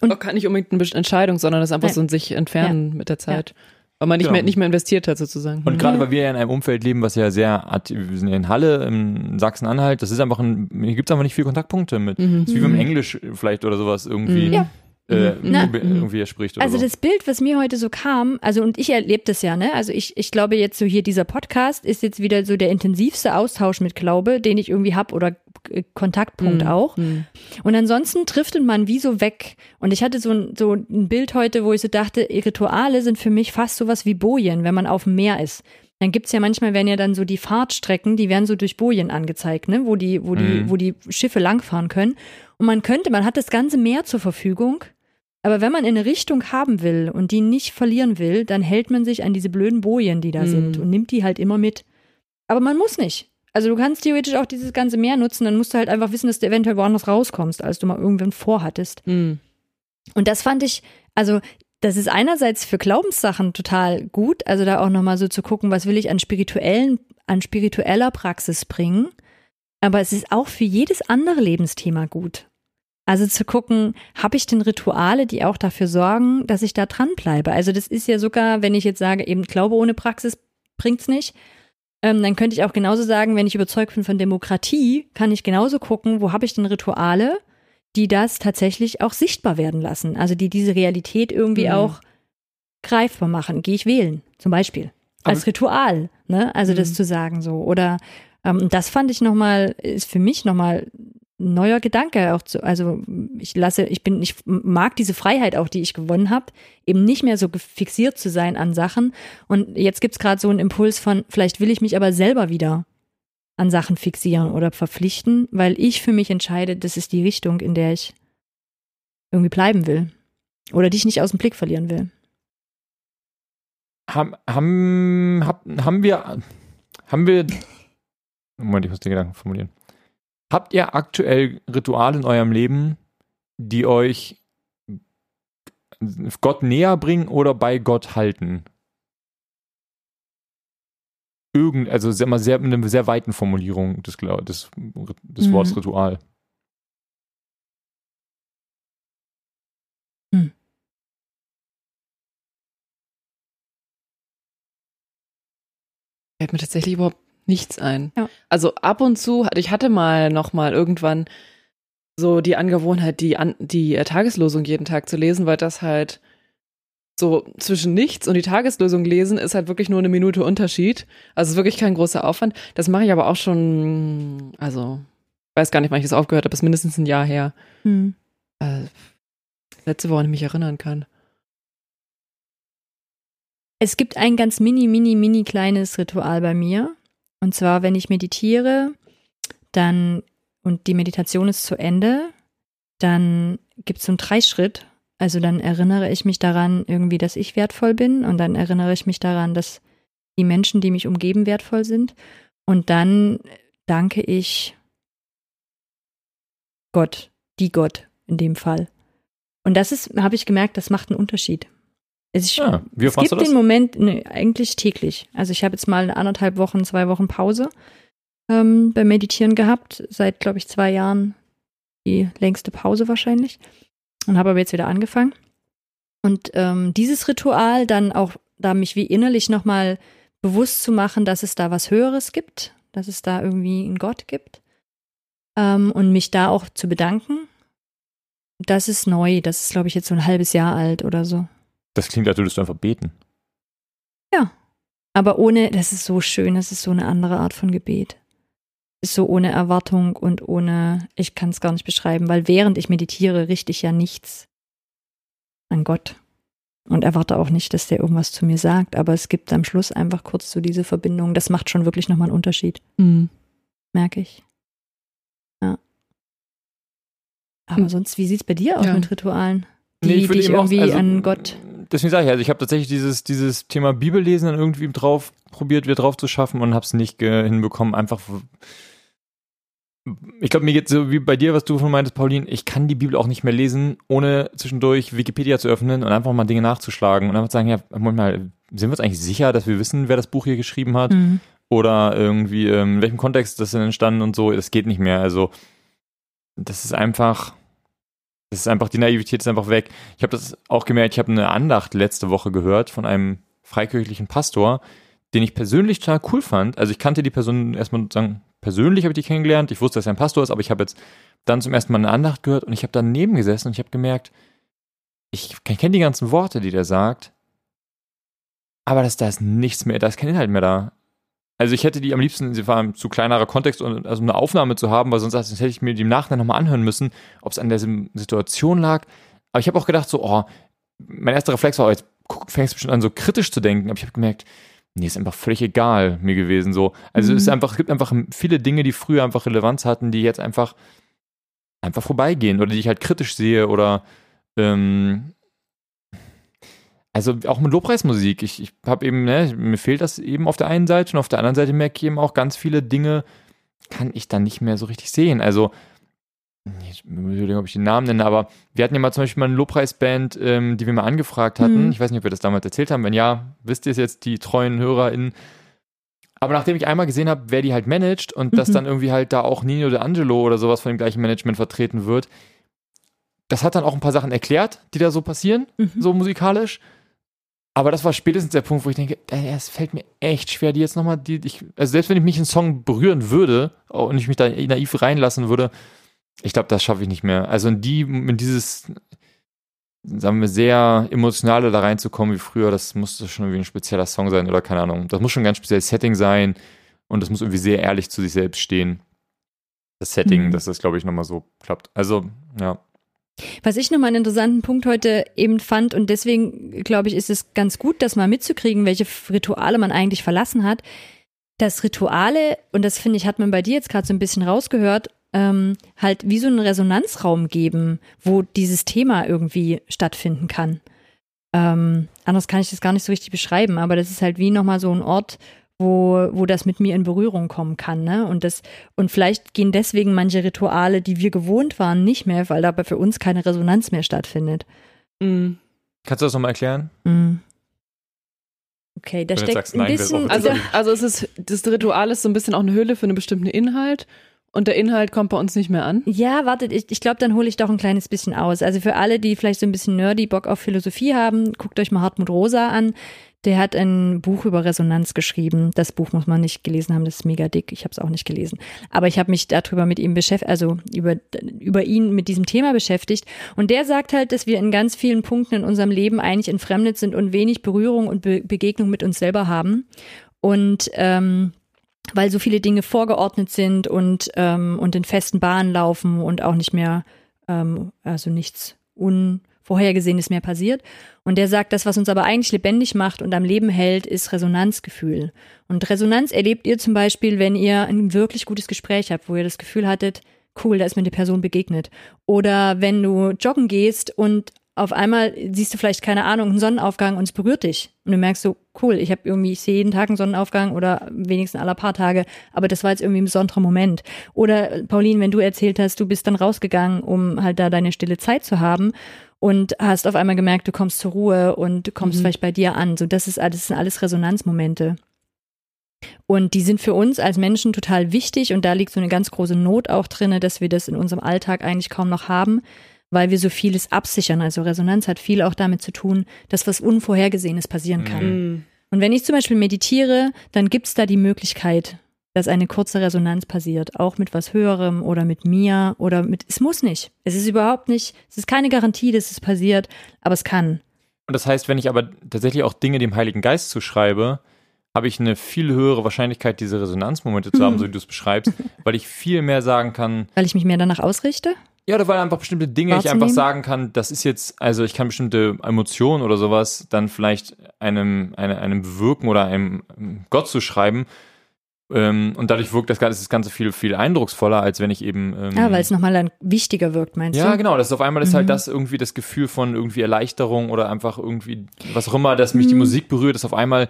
Und- auch gar nicht unbedingt eine Entscheidung, sondern das ist einfach Nein. so ein sich entfernen mit der Zeit. Weil man nicht, Genau. mehr, nicht mehr investiert hat, sozusagen. Und Mhm. gerade weil wir ja in einem Umfeld leben, was ja sehr, wir sind ja in Halle, in Sachsen-Anhalt, das ist einfach ein, hier gibt es einfach nicht viele Kontaktpunkte mit. Mhm. Das ist wie wenn Mhm. Englisch vielleicht oder sowas irgendwie, Mhm. Ja. Äh, Mhm. Na. irgendwie spricht Also so. das Bild, was mir heute so kam, also und ich erlebe das ja, ne? Also ich, ich glaube jetzt so hier dieser Podcast ist jetzt wieder so der intensivste Austausch mit Glaube, den ich irgendwie hab oder äh, Kontaktpunkt Mhm. auch. Mhm. Und ansonsten driftet man wie so weg. Und ich hatte so ein, so ein Bild heute, wo ich so dachte, Rituale sind für mich fast sowas wie Bojen, wenn man auf dem Meer ist. Dann gibt's ja manchmal, werden ja dann so die Fahrtstrecken, die werden so durch Bojen angezeigt, ne? wo, die, wo, die, Mhm. wo die Schiffe langfahren können. Und man könnte, man hat das ganze Meer zur Verfügung. Aber wenn man in eine Richtung haben will und die nicht verlieren will, dann hält man sich an diese blöden Bojen, die da Mhm. sind und nimmt die halt immer mit. Aber man muss nicht. Also du kannst theoretisch auch dieses ganze Meer nutzen, dann musst du halt einfach wissen, dass du eventuell woanders rauskommst, als du mal irgendwann vorhattest. Mhm. Und das fand ich, also das ist einerseits für Glaubenssachen total gut, also da auch nochmal so zu gucken, was will ich an spirituellen, an spiritueller Praxis bringen. Aber es ist auch für jedes andere Lebensthema gut. Also zu gucken, habe ich denn Rituale, die auch dafür sorgen, dass ich da dranbleibe? Also das ist ja sogar, wenn ich jetzt sage, eben Glaube ohne Praxis bringt's nicht, ähm, dann könnte ich auch genauso sagen, wenn ich überzeugt bin von Demokratie, kann ich genauso gucken, wo habe ich denn Rituale, die das tatsächlich auch sichtbar werden lassen. Also die diese Realität irgendwie Mhm. auch greifbar machen. Gehe ich wählen, zum Beispiel. Als Aber- Ritual, ne? Also das Mhm. zu sagen so. Oder ähm, das fand ich nochmal, ist für mich nochmal neuer Gedanke auch zu, also ich lasse, ich bin, ich mag diese Freiheit auch, die ich gewonnen habe, eben nicht mehr so fixiert zu sein an Sachen. Und jetzt gibt's gerade so einen Impuls von, vielleicht will ich mich aber selber wieder an Sachen fixieren oder verpflichten, weil ich für mich entscheide, das ist die Richtung, in der ich irgendwie bleiben will. Oder die ich nicht aus dem Blick verlieren will. Haben, haben, hab, haben wir, haben wir, Moment, ich muss den Gedanken formulieren. Habt ihr aktuell Rituale in eurem Leben, die euch Gott näher bringen oder bei Gott halten? Irgend, also sehr, mal sehr, mit einer sehr weiten Formulierung des, des, des Mhm. Wortes Ritual. Fällt mir tatsächlich überhaupt nichts ein. Ja. Also ab und zu, ich hatte mal noch mal irgendwann so die Angewohnheit, die, an, die äh, Tageslosung jeden Tag zu lesen, weil das halt so zwischen nichts und die Tageslosung lesen ist halt wirklich nur eine Minute Unterschied. Also es ist wirklich kein großer Aufwand. Das mache ich aber auch schon, also weiß gar nicht, wann ich das aufgehört habe, ist mindestens ein Jahr her. Hm. Äh, letzte Woche, an die ich mich erinnern kann. Es gibt ein ganz mini, mini, mini kleines Ritual bei mir. Und zwar, wenn ich meditiere, dann und die Meditation ist zu Ende, dann gibt es so einen Dreischritt. Also dann erinnere ich mich daran irgendwie, dass ich wertvoll bin und dann erinnere ich mich daran, dass die Menschen, die mich umgeben, wertvoll sind. Und dann danke ich Gott, die Gott in dem Fall. Und das ist, habe ich gemerkt, das macht einen Unterschied. Ich, Ja, wie es gibt du das? den Moment, ne, eigentlich täglich. Also ich habe jetzt mal anderthalb Wochen, zwei Wochen Pause ähm, beim Meditieren gehabt, seit, glaube ich, zwei Jahren die längste Pause wahrscheinlich. Und habe aber jetzt wieder angefangen. Und ähm, dieses Ritual dann auch, da mich wie innerlich nochmal bewusst zu machen, dass es da was Höheres gibt, dass es da irgendwie einen Gott gibt. Ähm, und mich da auch zu bedanken. Das ist neu. Das ist, glaube ich, jetzt so ein halbes Jahr alt oder so. Das klingt, als würdest du einfach beten. Aber ohne, das ist so schön, das ist so eine andere Art von Gebet. Ist so ohne Erwartung und ohne, ich kann es gar nicht beschreiben, weil während ich meditiere, richte ich ja nichts an Gott. Und erwarte auch nicht, dass der irgendwas zu mir sagt, aber es gibt am Schluss einfach kurz so diese Verbindung. Das macht schon wirklich nochmal einen Unterschied, Mhm. merke ich. Ja. Aber Hm. sonst, wie sieht's bei dir aus Ja. mit Ritualen? Die Nee, dich eben auch- irgendwie also, an Gott. Deswegen sage ich, also ich habe tatsächlich dieses, dieses Thema Bibellesen dann irgendwie drauf probiert, wieder drauf zu schaffen und habe es nicht hinbekommen. Einfach, ich glaube, mir geht so wie bei dir, was du von meintest, Pauline, ich kann die Bibel auch nicht mehr lesen, ohne zwischendurch Wikipedia zu öffnen und einfach mal Dinge nachzuschlagen und einfach sagen, ja, Moment mal, sind wir uns eigentlich sicher, dass wir wissen, wer das Buch hier geschrieben hat? Mhm. oder irgendwie ähm, in welchem Kontext das denn entstanden und so, das geht nicht mehr. Also das ist einfach, das ist einfach, die Naivität ist einfach weg. Ich habe das auch gemerkt, ich habe eine Andacht letzte Woche gehört von einem freikirchlichen Pastor, den ich persönlich total cool fand. Also ich kannte die Person erstmal sozusagen, persönlich habe ich die kennengelernt, ich wusste, dass er ein Pastor ist, aber ich habe jetzt dann zum ersten Mal eine Andacht gehört und ich habe daneben gesessen und ich habe gemerkt, ich, kenne die ganzen Worte, die der sagt, aber das, da ist nichts mehr, da ist kein Inhalt mehr da. Also ich hätte die am liebsten, sie war zu kleinerer Kontext, und also eine Aufnahme zu haben, weil sonst, sonst hätte ich mir die im Nachhinein nochmal anhören müssen, ob es an der Situation lag. Aber ich habe auch gedacht, so, oh, mein erster Reflex war, oh, jetzt fängst du bestimmt an, so kritisch zu denken. Aber ich habe gemerkt, nee, ist einfach völlig egal mir gewesen. So. Also es ist Mhm. einfach, es gibt einfach viele Dinge, die früher einfach Relevanz hatten, die jetzt einfach, einfach vorbeigehen oder die ich halt kritisch sehe oder ähm, also auch mit Lobpreismusik. Ich, ich habe eben, ne, mir fehlt das eben auf der einen Seite und auf der anderen Seite merke ich eben auch ganz viele Dinge, kann ich dann nicht mehr so richtig sehen. Also, ich muss überlegen, ob ich den Namen nenne, aber wir hatten ja mal zum Beispiel mal eine Lobpreisband, ähm, die wir mal angefragt hatten. Mhm. Ich weiß nicht, ob wir das damals erzählt haben. Wenn ja, wisst ihr es jetzt, die treuen HörerInnen. Aber nachdem ich einmal gesehen habe, wer die halt managt und dass Mhm. dann irgendwie halt da auch Nino de Angelo oder sowas von dem gleichen Management vertreten wird, das hat dann auch ein paar Sachen erklärt, die da so passieren Mhm. so musikalisch. Aber das war spätestens der Punkt, wo ich denke, ey, es fällt mir echt schwer, die jetzt nochmal, die, ich, also selbst wenn ich mich einen Song berühren würde und ich mich da naiv reinlassen würde, ich glaube, das schaffe ich nicht mehr. Also in die, in dieses, sagen wir, sehr emotionale da reinzukommen wie früher, das musste schon irgendwie ein spezieller Song sein oder keine Ahnung. Das muss schon ein ganz spezielles Setting sein und das muss irgendwie sehr ehrlich zu sich selbst stehen. Das Setting, Mhm. dass das, glaube ich, nochmal so klappt. Also, ja. Was ich nochmal einen interessanten Punkt heute eben fand und deswegen glaube ich, ist es ganz gut, das mal mitzukriegen, welche Rituale man eigentlich verlassen hat. Dass Rituale, und das finde ich, hat man bei dir jetzt gerade so ein bisschen rausgehört, ähm, halt wie so einen Resonanzraum geben, wo dieses Thema irgendwie stattfinden kann. Ähm, anders kann ich das gar nicht so richtig beschreiben, aber das ist halt wie nochmal so ein Ort, wo, wo das mit mir in Berührung kommen kann, ne? Und das, und vielleicht gehen deswegen manche Rituale, die wir gewohnt waren, nicht mehr, weil dabei für uns keine Resonanz mehr stattfindet. Mhm. Kannst du das nochmal erklären? Mhm. Okay, da steckt sagst ein nein, bisschen. Also, Ja. also es ist, das Ritual ist so ein bisschen auch eine Hülle für einen bestimmten Inhalt und der Inhalt kommt bei uns nicht mehr an. Ja, wartet, ich, ich glaube, dann hole ich doch ein kleines bisschen aus. Also für alle, die vielleicht so ein bisschen nerdy Bock auf Philosophie haben, guckt euch mal Hartmut Rosa an. Der hat ein Buch über Resonanz geschrieben. Das Buch muss man nicht gelesen haben, das ist mega dick. Ich habe es auch nicht gelesen. Aber ich habe mich darüber mit ihm beschäftigt, also über, über ihn mit diesem Thema beschäftigt. Und der sagt halt, dass wir in ganz vielen Punkten in unserem Leben eigentlich entfremdet sind und wenig Berührung und Be Begegnung mit uns selber haben. Und ähm, weil so viele Dinge vorgeordnet sind und, ähm, und in festen Bahnen laufen und auch nicht mehr, ähm, also nichts Vorhergesehenes mehr passiert. Und der sagt, das, was uns aber eigentlich lebendig macht und am Leben hält, ist Resonanzgefühl. Und Resonanz erlebt ihr zum Beispiel, wenn ihr ein wirklich gutes Gespräch habt, wo ihr das Gefühl hattet, cool, da ist mir eine Person begegnet. Oder wenn du joggen gehst und auf einmal siehst du vielleicht, keine Ahnung, einen Sonnenaufgang und es berührt dich. Und du merkst so, cool, ich habe irgendwie, ich sehe jeden Tag einen Sonnenaufgang oder wenigstens alle paar Tage, aber das war jetzt irgendwie ein besonderer Moment. Oder Pauline, wenn du erzählt hast, du bist dann rausgegangen, um halt da deine stille Zeit zu haben und hast auf einmal gemerkt, du kommst zur Ruhe und kommst mhm. vielleicht bei dir an. So, das ist alles, das sind alles Resonanzmomente. Und die sind für uns als Menschen total wichtig und da liegt so eine ganz große Not auch drinne, dass wir das in unserem Alltag eigentlich kaum noch haben, weil wir so vieles absichern. Also Resonanz hat viel auch damit zu tun, dass was Unvorhergesehenes passieren kann. Mhm. Und wenn ich zum Beispiel meditiere, dann gibt es da die Möglichkeit, dass eine kurze Resonanz passiert, auch mit was Höherem oder mit mir oder mit, es muss nicht. Es ist überhaupt nicht, es ist keine Garantie, dass es passiert, aber es kann. Und das heißt, wenn ich aber tatsächlich auch Dinge dem Heiligen Geist zuschreibe, habe ich eine viel höhere Wahrscheinlichkeit, diese Resonanzmomente zu haben, so wie du es beschreibst, weil ich viel mehr sagen kann. Weil ich mich mehr danach ausrichte? Ja, oder weil einfach bestimmte Dinge ich einfach sagen kann, das ist jetzt, also ich kann bestimmte Emotionen oder sowas dann vielleicht einem, einem, einem bewirken oder einem Gott zu schreiben. Ähm, und dadurch wirkt das Ganze, das Ganze viel, viel eindrucksvoller, als wenn ich eben. Ähm, ja, weil es nochmal dann wichtiger wirkt, meinst ja, du? Ja, genau. Das ist auf einmal ist halt mhm. halt das irgendwie das Gefühl von irgendwie Erleichterung oder einfach irgendwie, was auch immer, dass mich mhm. die Musik berührt, ist auf einmal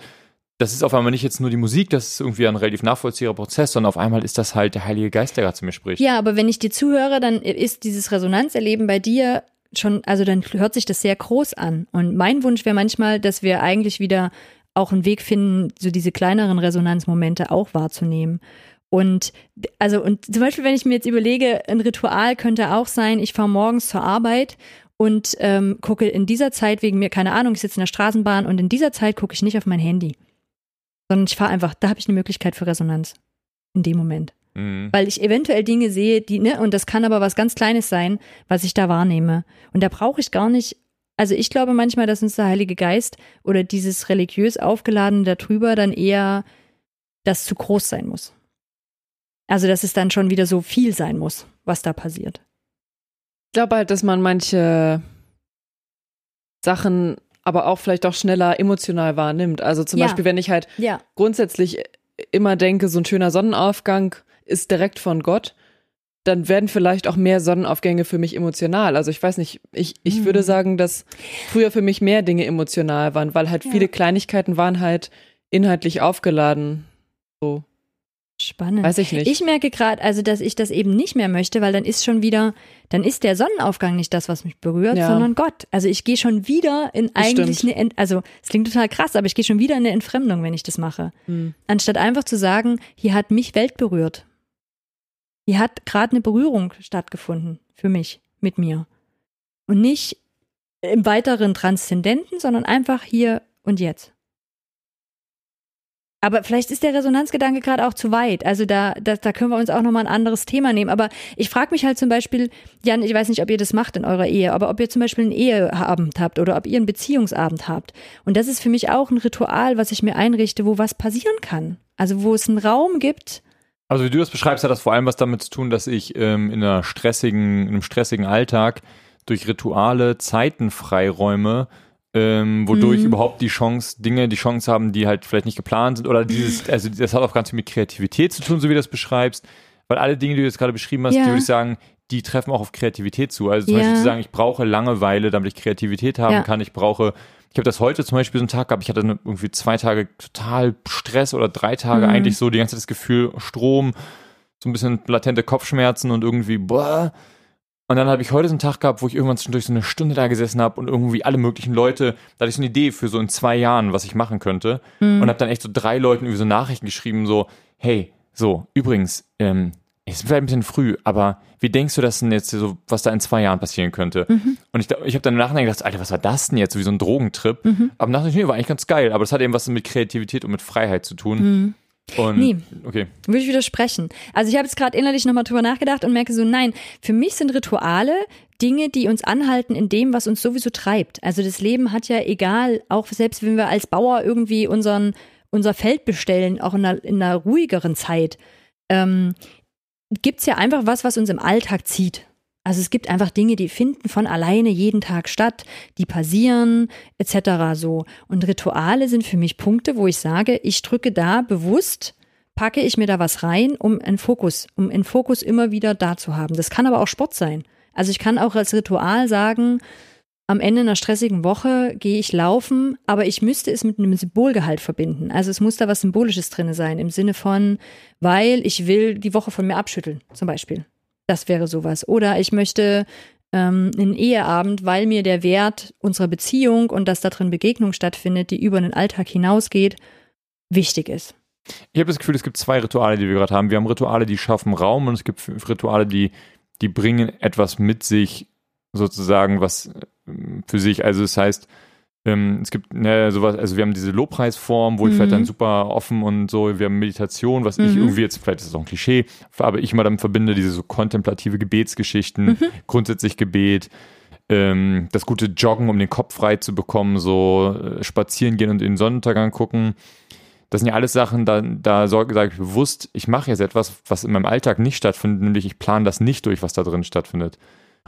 das ist auf einmal nicht jetzt nur die Musik, das ist irgendwie ein relativ nachvollziehbarer Prozess, sondern auf einmal ist das halt der Heilige Geist, der gerade zu mir spricht. Ja, aber wenn ich dir zuhöre, dann ist dieses Resonanzerleben bei dir schon, also dann hört sich das sehr groß an. Und mein Wunsch wäre manchmal, dass wir eigentlich wieder auch einen Weg finden, so diese kleineren Resonanzmomente auch wahrzunehmen. Und also, und zum Beispiel, wenn ich mir jetzt überlege, ein Ritual könnte auch sein, ich fahre morgens zur Arbeit und ähm, gucke in dieser Zeit wegen mir, keine Ahnung, ich sitze in der Straßenbahn und in dieser Zeit gucke ich nicht auf mein Handy sondern ich fahre einfach, da habe ich eine Möglichkeit für Resonanz in dem Moment. Mhm. Weil ich eventuell Dinge sehe, die, ne, und das kann aber was ganz Kleines sein, was ich da wahrnehme. Und da brauche ich gar nicht, also ich glaube manchmal, dass uns der Heilige Geist oder dieses religiös aufgeladene darüber dann eher das zu groß sein muss. Also, dass es dann schon wieder so viel sein muss, was da passiert. Ich glaube halt, dass man manche Sachen aber auch vielleicht auch schneller emotional wahrnimmt. Also zum ja. Beispiel, wenn ich halt ja. grundsätzlich immer denke, so ein schöner Sonnenaufgang ist direkt von Gott, dann werden vielleicht auch mehr Sonnenaufgänge für mich emotional. Also ich weiß nicht, ich, ich mhm. würde sagen, dass früher für mich mehr Dinge emotional waren, weil halt ja. viele Kleinigkeiten waren halt inhaltlich aufgeladen. So. Spannend. Weiß ich nicht. Ich merke gerade, also, dass ich das eben nicht mehr möchte, weil dann ist schon wieder, dann ist der Sonnenaufgang nicht das, was mich berührt, ja. sondern Gott. Also ich gehe schon wieder in das eigentlich stimmt. eine, Ent also es klingt total krass, aber ich gehe schon wieder in eine Entfremdung, wenn ich das mache. Hm. Anstatt einfach zu sagen, hier hat mich Welt berührt. Hier hat gerade eine Berührung stattgefunden für mich, mit mir. Und nicht im weiteren Transzendenten, sondern einfach hier und jetzt. Aber vielleicht ist der Resonanzgedanke gerade auch zu weit. Also da, da, da können wir uns auch nochmal ein anderes Thema nehmen. Aber ich frage mich halt zum Beispiel, Jan, ich weiß nicht, ob ihr das macht in eurer Ehe, aber ob ihr zum Beispiel einen Eheabend habt oder ob ihr einen Beziehungsabend habt. Und das ist für mich auch ein Ritual, was ich mir einrichte, wo was passieren kann. Also wo es einen Raum gibt. Also wie du das beschreibst, hat das vor allem was damit zu tun, dass ich ähm, in einer stressigen, in einem stressigen Alltag durch Rituale Zeiten freiräume, ähm, wodurch mhm. überhaupt die Chance, Dinge die Chance haben, die halt vielleicht nicht geplant sind oder dieses, also das hat auch ganz viel mit Kreativität zu tun, so wie du das beschreibst, weil alle Dinge, die du jetzt gerade beschrieben hast, ja. die würde ich sagen, die treffen auch auf Kreativität zu. Also zum ja. Beispiel zu sagen, ich brauche Langeweile, damit ich Kreativität haben ja. kann. Ich brauche, ich habe das heute zum Beispiel so einen Tag gehabt, ich hatte irgendwie zwei Tage total Stress oder drei Tage mhm. eigentlich so die ganze Zeit das Gefühl, Strom, so ein bisschen latente Kopfschmerzen und irgendwie, boah, und dann habe ich heute so einen Tag gehabt, wo ich irgendwann zwischendurch so eine Stunde da gesessen habe und irgendwie alle möglichen Leute, da hatte ich so eine Idee für so in zwei Jahren, was ich machen könnte. Mhm. Und habe dann echt so drei Leuten irgendwie so Nachrichten geschrieben, so, hey, so, übrigens, ähm, es ist vielleicht ein bisschen früh, aber wie denkst du das denn jetzt so, was da in zwei Jahren passieren könnte? Mhm. Und ich, ich habe dann nachher gedacht, Alter, was war das denn jetzt? So wie so ein Drogentrip. Mhm. Aber nachher, nee, war eigentlich ganz geil. Aber das hat eben was mit Kreativität und mit Freiheit zu tun. Mhm. Und, nee, okay. würde ich widersprechen. Also ich habe jetzt gerade innerlich nochmal drüber nachgedacht und merke so, nein, für mich sind Rituale Dinge, die uns anhalten in dem, was uns sowieso treibt. Also das Leben hat ja egal, auch selbst wenn wir als Bauer irgendwie unseren, unser Feld bestellen, auch in einer, in einer ruhigeren Zeit, ähm, gibt es ja einfach was, was uns im Alltag zieht. Also es gibt einfach Dinge, die finden von alleine jeden Tag statt, die passieren etc. so. Und Rituale sind für mich Punkte, wo ich sage, ich drücke da bewusst, packe ich mir da was rein, um einen Fokus, um einen Fokus immer wieder da zu haben. Das kann aber auch Sport sein. Also ich kann auch als Ritual sagen, am Ende einer stressigen Woche gehe ich laufen, aber ich müsste es mit einem Symbolgehalt verbinden. Also es muss da was Symbolisches drin sein, im Sinne von, weil ich will die Woche von mir abschütteln, zum Beispiel. Das wäre sowas. Oder ich möchte ähm, einen Eheabend, weil mir der Wert unserer Beziehung und dass da drin Begegnung stattfindet, die über den Alltag hinausgeht, wichtig ist. Ich habe das Gefühl, es gibt zwei Rituale, die wir gerade haben. Wir haben Rituale, die schaffen Raum und es gibt Rituale, die, die bringen etwas mit sich, sozusagen, was für sich. Also das heißt, ähm, es gibt ne, sowas, also wir haben diese Lobpreisform, wo ich vielleicht dann mhm. super offen und so, wir haben Meditation, was mhm. ich irgendwie jetzt, vielleicht ist das auch ein Klischee, aber ich immer damit verbinde, diese so kontemplative Gebetsgeschichten, mhm. grundsätzlich Gebet, ähm, das gute Joggen, um den Kopf frei zu bekommen, so äh, spazieren gehen und in den Sonnenuntergang gucken. Das sind ja alles Sachen, da, da sage ich bewusst, ich mache jetzt etwas, was in meinem Alltag nicht stattfindet, nämlich ich plane das nicht durch, was da drin stattfindet.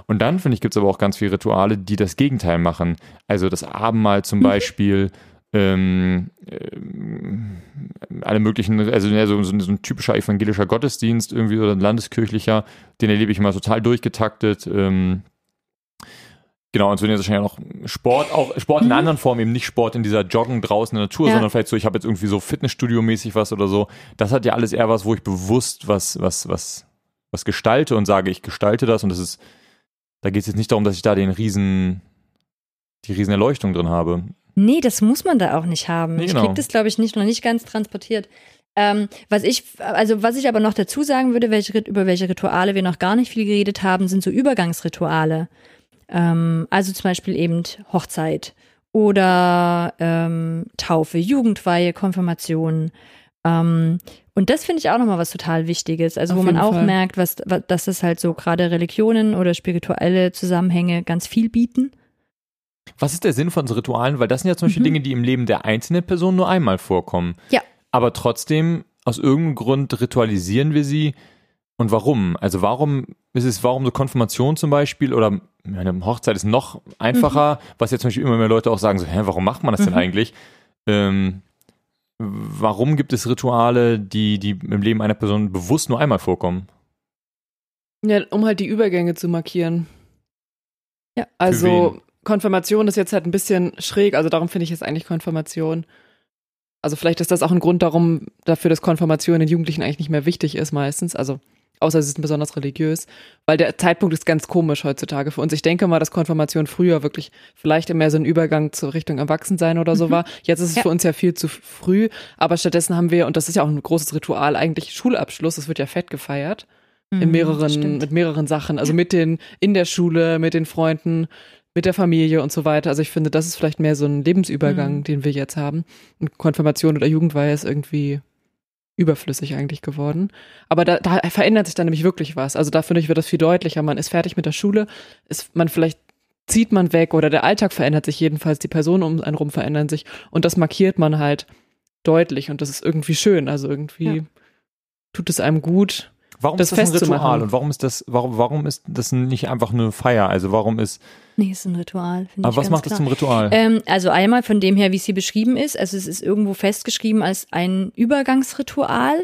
Und dann, finde ich, gibt es aber auch ganz viele Rituale, die das Gegenteil machen. Also das Abendmahl zum mhm. Beispiel, ähm, äh, alle möglichen, also ja, so, so, so, ein typischer evangelischer Gottesdienst irgendwie oder ein landeskirchlicher, den erlebe ich immer total durchgetaktet. Ähm, Genau, und so wahrscheinlich auch Sport, auch Sport in mhm. anderen Formen, eben nicht Sport in dieser Joggen draußen in der Natur, ja. sondern vielleicht so, ich habe jetzt irgendwie so Fitnessstudio-mäßig was oder so. Das hat ja alles eher was, wo ich bewusst was, was, was, was gestalte und sage, ich gestalte das und das ist da geht es jetzt nicht darum, dass ich da den riesen, die riesen Erleuchtung drin habe. Nee, das muss man da auch nicht haben. Nee, genau. Ich krieg das, glaube ich, nicht, noch nicht ganz transportiert. Ähm, was ich, also was ich aber noch dazu sagen würde, welche, über welche Rituale wir noch gar nicht viel geredet haben, sind so Übergangsrituale. Ähm, also zum Beispiel eben Hochzeit oder ähm, Taufe, Jugendweihe, Konfirmation. Ähm, und das finde ich auch nochmal was total Wichtiges. Also, Auf wo man auch Fall. merkt, was, was, dass es halt so gerade Religionen oder spirituelle Zusammenhänge ganz viel bieten. Was ist der Sinn von so Ritualen? Weil das sind ja zum Beispiel mhm. Dinge, die im Leben der einzelnen Person nur einmal vorkommen. Ja. Aber trotzdem, aus irgendeinem Grund ritualisieren wir sie. Und warum? Also warum ist es, warum so Konfirmation zum Beispiel oder eine Hochzeit ist noch einfacher, mhm. was jetzt zum Beispiel immer mehr Leute auch sagen, so, hä, warum macht man das mhm. denn eigentlich? Ähm, warum gibt es Rituale, die, die im Leben einer Person bewusst nur einmal vorkommen? Ja, um halt die Übergänge zu markieren. Ja, also Konfirmation ist jetzt halt ein bisschen schräg, also darum finde ich es eigentlich Konfirmation. Also vielleicht ist das auch ein Grund darum, dafür, dass Konfirmation den Jugendlichen eigentlich nicht mehr wichtig ist meistens. Also außer sie sind besonders religiös, weil der Zeitpunkt ist ganz komisch heutzutage für uns. Ich denke mal, dass Konfirmation früher wirklich vielleicht mehr so ein Übergang zur Richtung Erwachsensein oder so mhm. war. Jetzt ist es ja. für uns ja viel zu früh, aber stattdessen haben wir, und das ist ja auch ein großes Ritual, eigentlich Schulabschluss, es wird ja fett gefeiert. Mhm, in mehreren, mit mehreren Sachen, also mit den, in der Schule, mit den Freunden, mit der Familie und so weiter. Also ich finde, das ist vielleicht mehr so ein Lebensübergang, mhm. den wir jetzt haben. Und Konfirmation oder Jugendweihe ist irgendwie überflüssig eigentlich geworden. Aber da, da verändert sich dann nämlich wirklich was. Also da finde ich, wird das viel deutlicher. Man ist fertig mit der Schule, ist man vielleicht zieht man weg oder der Alltag verändert sich jedenfalls, die Personen um einen rum verändern sich und das markiert man halt deutlich und das ist irgendwie schön. Also irgendwie ja. tut es einem gut, Warum das ist das ein Ritual und warum ist das, warum, warum ist das nicht einfach eine Feier? Also warum ist. Nee, es ist ein Ritual. Aber was macht klar. das zum Ritual? Ähm, also einmal von dem her, wie es hier beschrieben ist. Also es ist irgendwo festgeschrieben als ein Übergangsritual.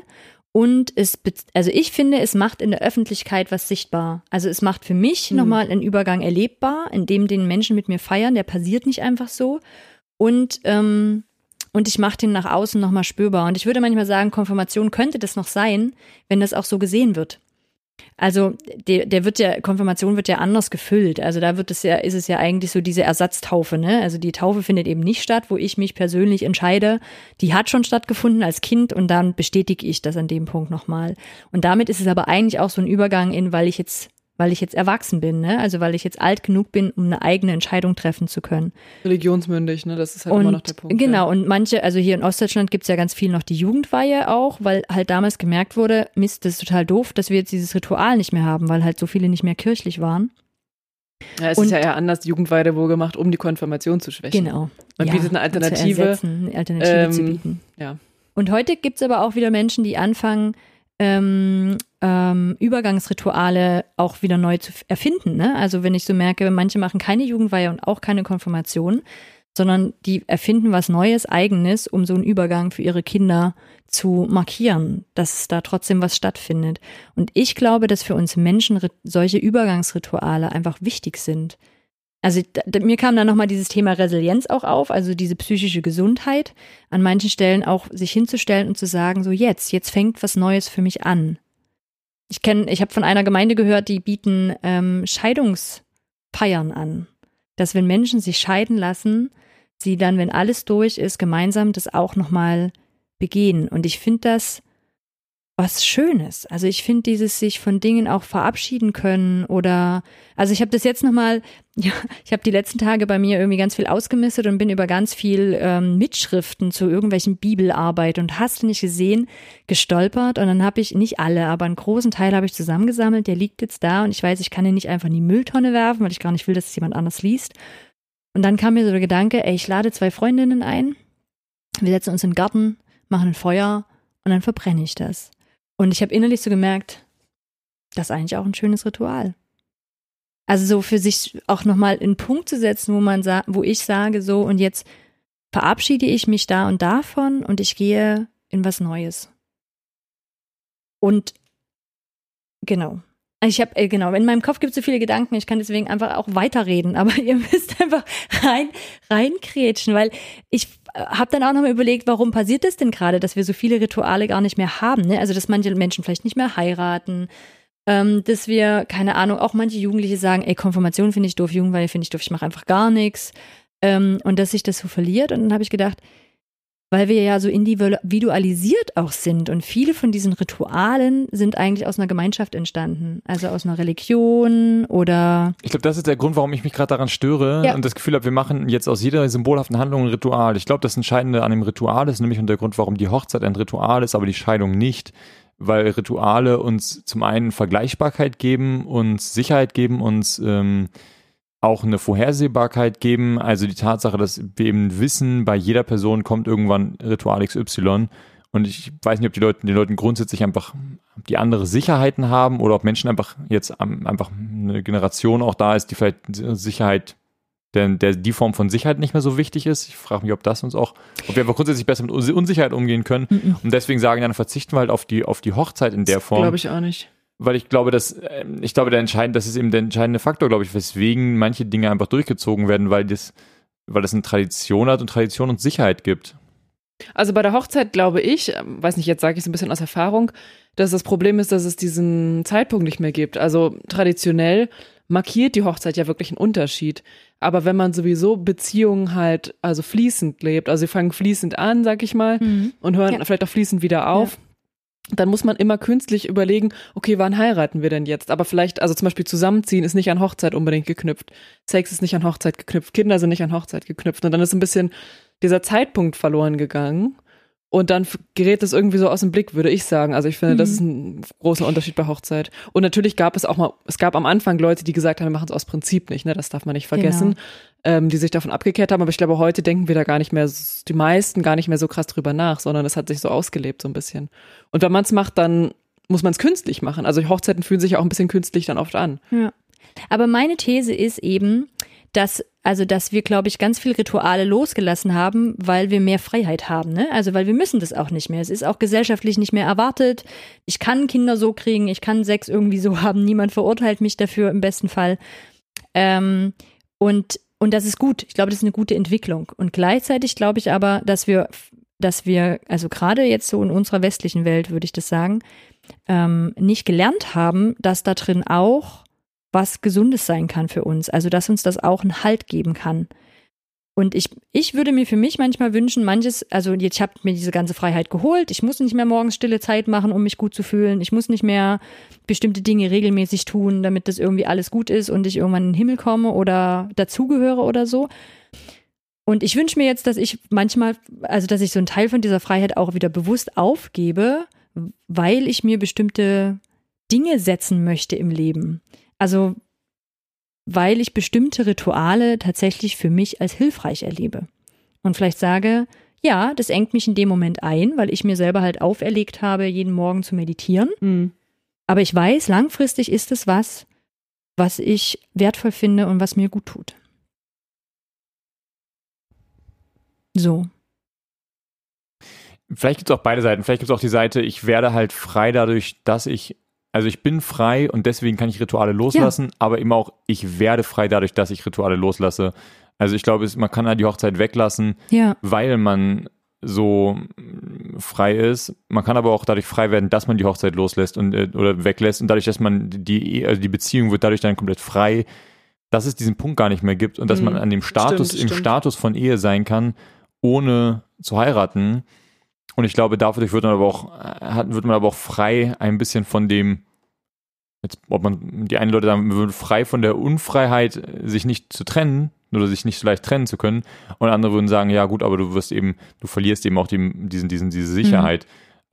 Und es, also ich finde, es macht in der Öffentlichkeit was sichtbar. Also es macht für mich mhm. nochmal einen Übergang erlebbar, in dem den Menschen mit mir feiern. Der passiert nicht einfach so. Und ähm, und ich mache den nach außen nochmal spürbar. Und ich würde manchmal sagen, Konfirmation könnte das noch sein, wenn das auch so gesehen wird. Also der, der wird ja, Konfirmation wird ja anders gefüllt. Also da wird es ja, ist es ja eigentlich so diese Ersatztaufe, ne? Also die Taufe findet eben nicht statt, wo ich mich persönlich entscheide. Die hat schon stattgefunden als Kind und dann bestätige ich das an dem Punkt nochmal. Und damit ist es aber eigentlich auch so ein Übergang in, weil ich jetzt weil ich jetzt erwachsen bin, ne? Also weil ich jetzt alt genug bin, um eine eigene Entscheidung treffen zu können. Religionsmündig, ne? Das ist halt und, immer noch der Punkt. Genau, ja. und manche, also hier in Ostdeutschland gibt's ja ganz viel noch die Jugendweihe auch, weil halt damals gemerkt wurde, Mist, das ist total doof, dass wir jetzt dieses Ritual nicht mehr haben, weil halt so viele nicht mehr kirchlich waren. Ja, es und, ist ja eher anders, die Jugendweide wohl gemacht, um die Konfirmation zu schwächen. Genau. Man ja, bietet eine Alternative. Ersetzen, eine Alternative ähm, zu bieten. Ja. Und heute gibt's aber auch wieder Menschen, die anfangen, ähm, ähm, Übergangsrituale auch wieder neu zu erfinden. Ne? Also wenn ich so merke, manche machen keine Jugendweihe und auch keine Konfirmation, sondern die erfinden was Neues, Eigenes, um so einen Übergang für ihre Kinder zu markieren, dass da trotzdem was stattfindet. Und ich glaube, dass für uns Menschen solche Übergangsrituale einfach wichtig sind. Also mir kam dann nochmal dieses Thema Resilienz auch auf, also diese psychische Gesundheit, an manchen Stellen auch sich hinzustellen und zu sagen, so jetzt, jetzt fängt was Neues für mich an. Ich kenne, ich habe von einer Gemeinde gehört, die bieten ähm, Scheidungsfeiern an, dass wenn Menschen sich scheiden lassen, sie dann, wenn alles durch ist, gemeinsam das auch nochmal begehen. Und ich finde das was Schönes. Also ich finde dieses sich von Dingen auch verabschieden können oder also ich habe das jetzt nochmal, ja, ich habe die letzten Tage bei mir irgendwie ganz viel ausgemistet und bin über ganz viel ähm, Mitschriften zu irgendwelchen Bibelarbeit und hast du nicht gesehen, gestolpert und dann habe ich nicht alle, aber einen großen Teil habe ich zusammengesammelt, der liegt jetzt da und ich weiß, ich kann ihn nicht einfach in die Mülltonne werfen, weil ich gar nicht will, dass es jemand anders liest. Und dann kam mir so der Gedanke, ey, ich lade zwei Freundinnen ein, wir setzen uns in den Garten, machen ein Feuer und dann verbrenne ich das. Und ich habe innerlich so gemerkt, das ist eigentlich auch ein schönes Ritual. Also so für sich auch nochmal einen Punkt zu setzen, wo man sagt, wo ich sage so und jetzt verabschiede ich mich da und davon und ich gehe in was Neues. Und genau. Ich habe, äh, genau, in meinem Kopf gibt es so viele Gedanken, ich kann deswegen einfach auch weiterreden, aber ihr müsst einfach rein, reinkrätschen, weil ich habe dann auch nochmal überlegt, warum passiert das denn gerade, dass wir so viele Rituale gar nicht mehr haben, ne? Also, dass manche Menschen vielleicht nicht mehr heiraten, ähm, dass wir, keine Ahnung, auch manche Jugendliche sagen, ey, Konfirmation finde ich doof, Jugendweihe finde ich doof, ich mache einfach gar nichts. Ähm, und dass sich das so verliert. Und dann habe ich gedacht, weil wir ja so individualisiert auch sind und viele von diesen Ritualen sind eigentlich aus einer Gemeinschaft entstanden, also aus einer Religion oder. Ich glaube, das ist der Grund, warum ich mich gerade daran störe ja. und das Gefühl habe, wir machen jetzt aus jeder symbolhaften Handlung ein Ritual. Ich glaube, das Entscheidende an dem Ritual ist nämlich und der Grund, warum die Hochzeit ein Ritual ist, aber die Scheidung nicht, weil Rituale uns zum einen Vergleichbarkeit geben, uns Sicherheit geben, uns ähm, auch eine Vorhersehbarkeit geben. Also die Tatsache, dass wir eben wissen, bei jeder Person kommt irgendwann Ritual XY. Und ich weiß nicht, ob die Leute, den Leuten grundsätzlich einfach die andere Sicherheiten haben oder ob Menschen einfach jetzt einfach eine Generation auch da ist, die vielleicht Sicherheit, der, der die Form von Sicherheit nicht mehr so wichtig ist. Ich frage mich, ob das uns auch, ob wir einfach grundsätzlich besser mit Unsicherheit umgehen können. Mhm. Und deswegen sagen, dann verzichten wir halt auf die, auf die Hochzeit in der Form. Glaube ich auch nicht weil ich glaube, dass ähm, ich glaube, der entscheidende, das ist eben der entscheidende Faktor, glaube ich, weswegen manche Dinge einfach durchgezogen werden, weil das, weil das eine Tradition hat und Tradition und Sicherheit gibt. Also bei der Hochzeit glaube ich, ähm, weiß nicht, jetzt sage ich es ein bisschen aus Erfahrung, dass das Problem ist, dass es diesen Zeitpunkt nicht mehr gibt. Also traditionell markiert die Hochzeit ja wirklich einen Unterschied. Aber wenn man sowieso Beziehungen halt also fließend lebt, also sie fangen fließend an, sag ich mal, mhm. und hören ja. vielleicht auch fließend wieder auf, ja dann muss man immer künstlich überlegen, okay, wann heiraten wir denn jetzt? Aber vielleicht, also zum Beispiel zusammenziehen ist nicht an Hochzeit unbedingt geknüpft. Sex ist nicht an Hochzeit geknüpft. Kinder sind nicht an Hochzeit geknüpft. Und dann ist ein bisschen dieser Zeitpunkt verloren gegangen. Und dann gerät es irgendwie so aus dem Blick, würde ich sagen. Also ich finde, mhm. das ist ein großer Unterschied bei Hochzeit. Und natürlich gab es auch mal, es gab am Anfang Leute, die gesagt haben, wir machen es aus Prinzip nicht, ne? Das darf man nicht vergessen. Genau. Ähm, die sich davon abgekehrt haben. Aber ich glaube, heute denken wir da gar nicht mehr, die meisten gar nicht mehr so krass drüber nach, sondern es hat sich so ausgelebt so ein bisschen. Und wenn man es macht, dann muss man es künstlich machen. Also Hochzeiten fühlen sich ja auch ein bisschen künstlich dann oft an. Ja. Aber meine These ist eben, dass also dass wir, glaube ich, ganz viel Rituale losgelassen haben, weil wir mehr Freiheit haben. Ne? Also weil wir müssen das auch nicht mehr. Es ist auch gesellschaftlich nicht mehr erwartet. Ich kann Kinder so kriegen, ich kann Sex irgendwie so haben. Niemand verurteilt mich dafür im besten Fall. Ähm, und und das ist gut. Ich glaube, das ist eine gute Entwicklung. Und gleichzeitig glaube ich aber, dass wir, dass wir, also gerade jetzt so in unserer westlichen Welt, würde ich das sagen, ähm, nicht gelernt haben, dass da drin auch was Gesundes sein kann für uns. Also, dass uns das auch einen Halt geben kann. Und ich, ich würde mir für mich manchmal wünschen, manches, also jetzt, ich habe mir diese ganze Freiheit geholt. Ich muss nicht mehr morgens stille Zeit machen, um mich gut zu fühlen. Ich muss nicht mehr bestimmte Dinge regelmäßig tun, damit das irgendwie alles gut ist und ich irgendwann in den Himmel komme oder dazugehöre oder so. Und ich wünsche mir jetzt, dass ich manchmal, also dass ich so einen Teil von dieser Freiheit auch wieder bewusst aufgebe, weil ich mir bestimmte Dinge setzen möchte im Leben. Also, weil ich bestimmte Rituale tatsächlich für mich als hilfreich erlebe. Und vielleicht sage, ja, das engt mich in dem Moment ein, weil ich mir selber halt auferlegt habe, jeden Morgen zu meditieren. Mhm. Aber ich weiß, langfristig ist es was, was ich wertvoll finde und was mir gut tut. So. Vielleicht gibt es auch beide Seiten. Vielleicht gibt es auch die Seite, ich werde halt frei dadurch, dass ich, also ich bin frei und deswegen kann ich Rituale loslassen, aber eben auch, ich werde frei dadurch, dass ich Rituale loslasse. Also ich glaube, man kann halt die Hochzeit weglassen, Ja, weil man so mm, frei ist. Man kann aber auch dadurch frei werden, dass man die Hochzeit loslässt und äh, oder weglässt und dadurch, dass man die also die Beziehung wird dadurch dann komplett frei, dass es diesen Punkt gar nicht mehr gibt und dass Mhm. man an dem Status Stimmt, im stimmt. Status von Ehe sein kann, ohne zu heiraten. Und ich glaube, dadurch wird man aber auch äh, hat, wird man aber auch frei ein bisschen von dem jetzt, ob man die einen Leute sagen, man wird frei von der Unfreiheit, äh, sich nicht zu trennen oder sich nicht so leicht trennen zu können. Und andere würden sagen, ja gut, aber du wirst eben, du verlierst eben auch die, diesen, diesen, diese Sicherheit.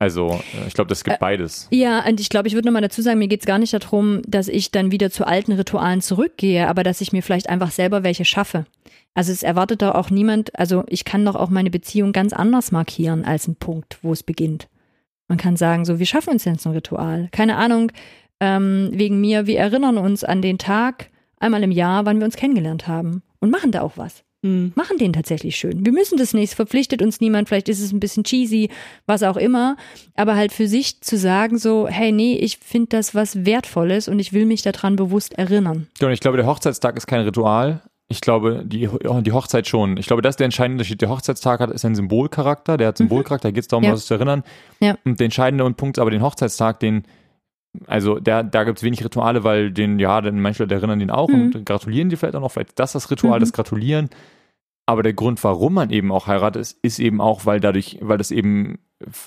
Also äh, ich glaube, das gibt beides. Ja, und ich glaube, ich würde nochmal dazu sagen, mir geht's gar nicht darum, dass ich dann wieder zu alten Ritualen zurückgehe, aber dass ich mir vielleicht einfach selber welche schaffe. Also es erwartet doch auch niemand, also ich kann doch auch meine Beziehung ganz anders markieren als ein Punkt, wo es beginnt. Man kann sagen, so, wir schaffen uns jetzt ein Ritual. Keine Ahnung, ähm, wegen mir, wir erinnern uns an den Tag einmal im Jahr, wann wir uns kennengelernt haben und machen da auch was Mhm. machen den tatsächlich schön. Wir müssen das nicht, es verpflichtet uns niemand, vielleicht ist es ein bisschen cheesy, was auch immer, aber halt für sich zu sagen so, hey, nee, ich finde das was Wertvolles und ich will mich daran bewusst erinnern. Ja, und ich glaube, der Hochzeitstag ist kein Ritual. Ich glaube, die, die Hochzeit schon. Ich glaube, das ist der entscheidende Unterschied. Der Hochzeitstag hat, ist ein Symbolcharakter, der hat Symbolcharakter, da geht es darum, Mhm. Ja. was zu erinnern. Ja. Und der entscheidende Punkt ist aber den Hochzeitstag, den, also der, da gibt es wenig Rituale, weil den, ja, denn manche Leute erinnern den auch Mhm. und gratulieren die vielleicht auch noch. Vielleicht ist das das Ritual, Mhm. das Gratulieren. Aber der Grund, warum man eben auch heiratet, ist, ist eben auch, weil dadurch, weil das eben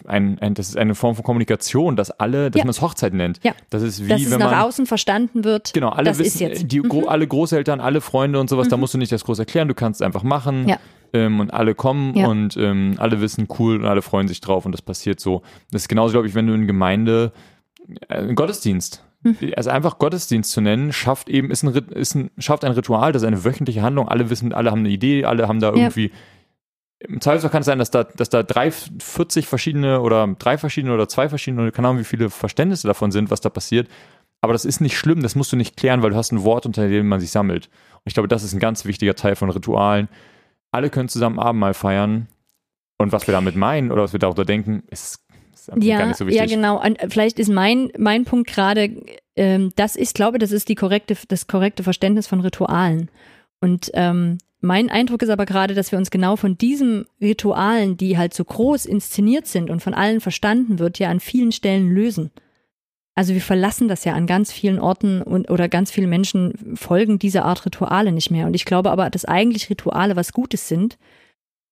ein, ein das ist eine Form von Kommunikation, dass alle, dass Ja. man es Hochzeit nennt. Ja. Das ist wie Dass es wenn nach man außen verstanden wird. Genau, alle das wissen, ist jetzt. Mhm. Die, gro alle Großeltern, alle Freunde und sowas, da musst du nicht das groß erklären, du kannst es einfach machen Ja. ähm, und alle kommen Ja. und ähm, alle wissen cool und alle freuen sich drauf und das passiert so. Das ist genauso, glaube ich, wenn du in Gemeinde, Gottesdienst, Mhm. also einfach Gottesdienst zu nennen, schafft eben, ist ein, ist ein, schafft ein Ritual, das ist eine wöchentliche Handlung, alle wissen, alle haben eine Idee, alle haben da Ja. irgendwie im Zweifelsfall kann es sein, dass da, dass da drei, 40 verschiedene oder drei verschiedene oder zwei verschiedene, oder keine Ahnung, wie viele Verständnisse davon sind, was da passiert. Aber das ist nicht schlimm, das musst du nicht klären, weil du hast ein Wort, unter dem man sich sammelt. Und ich glaube, das ist ein ganz wichtiger Teil von Ritualen. Alle können zusammen Abendmahl feiern. Und was wir damit meinen oder was wir darunter denken, ist, ist einfach gar Ja, nicht so ja, wichtig. genau. Und vielleicht ist mein, mein Punkt gerade, ähm, das ist, glaube, das ist die korrekte, das korrekte Verständnis von Ritualen. Und ähm, mein Eindruck ist aber gerade, dass wir uns genau von diesen Ritualen, die halt so groß inszeniert sind und von allen verstanden wird, ja an vielen Stellen lösen. Also wir verlassen das ja an ganz vielen Orten und oder ganz viele Menschen folgen dieser Art Rituale nicht mehr. Und ich glaube aber, dass eigentlich Rituale was Gutes sind.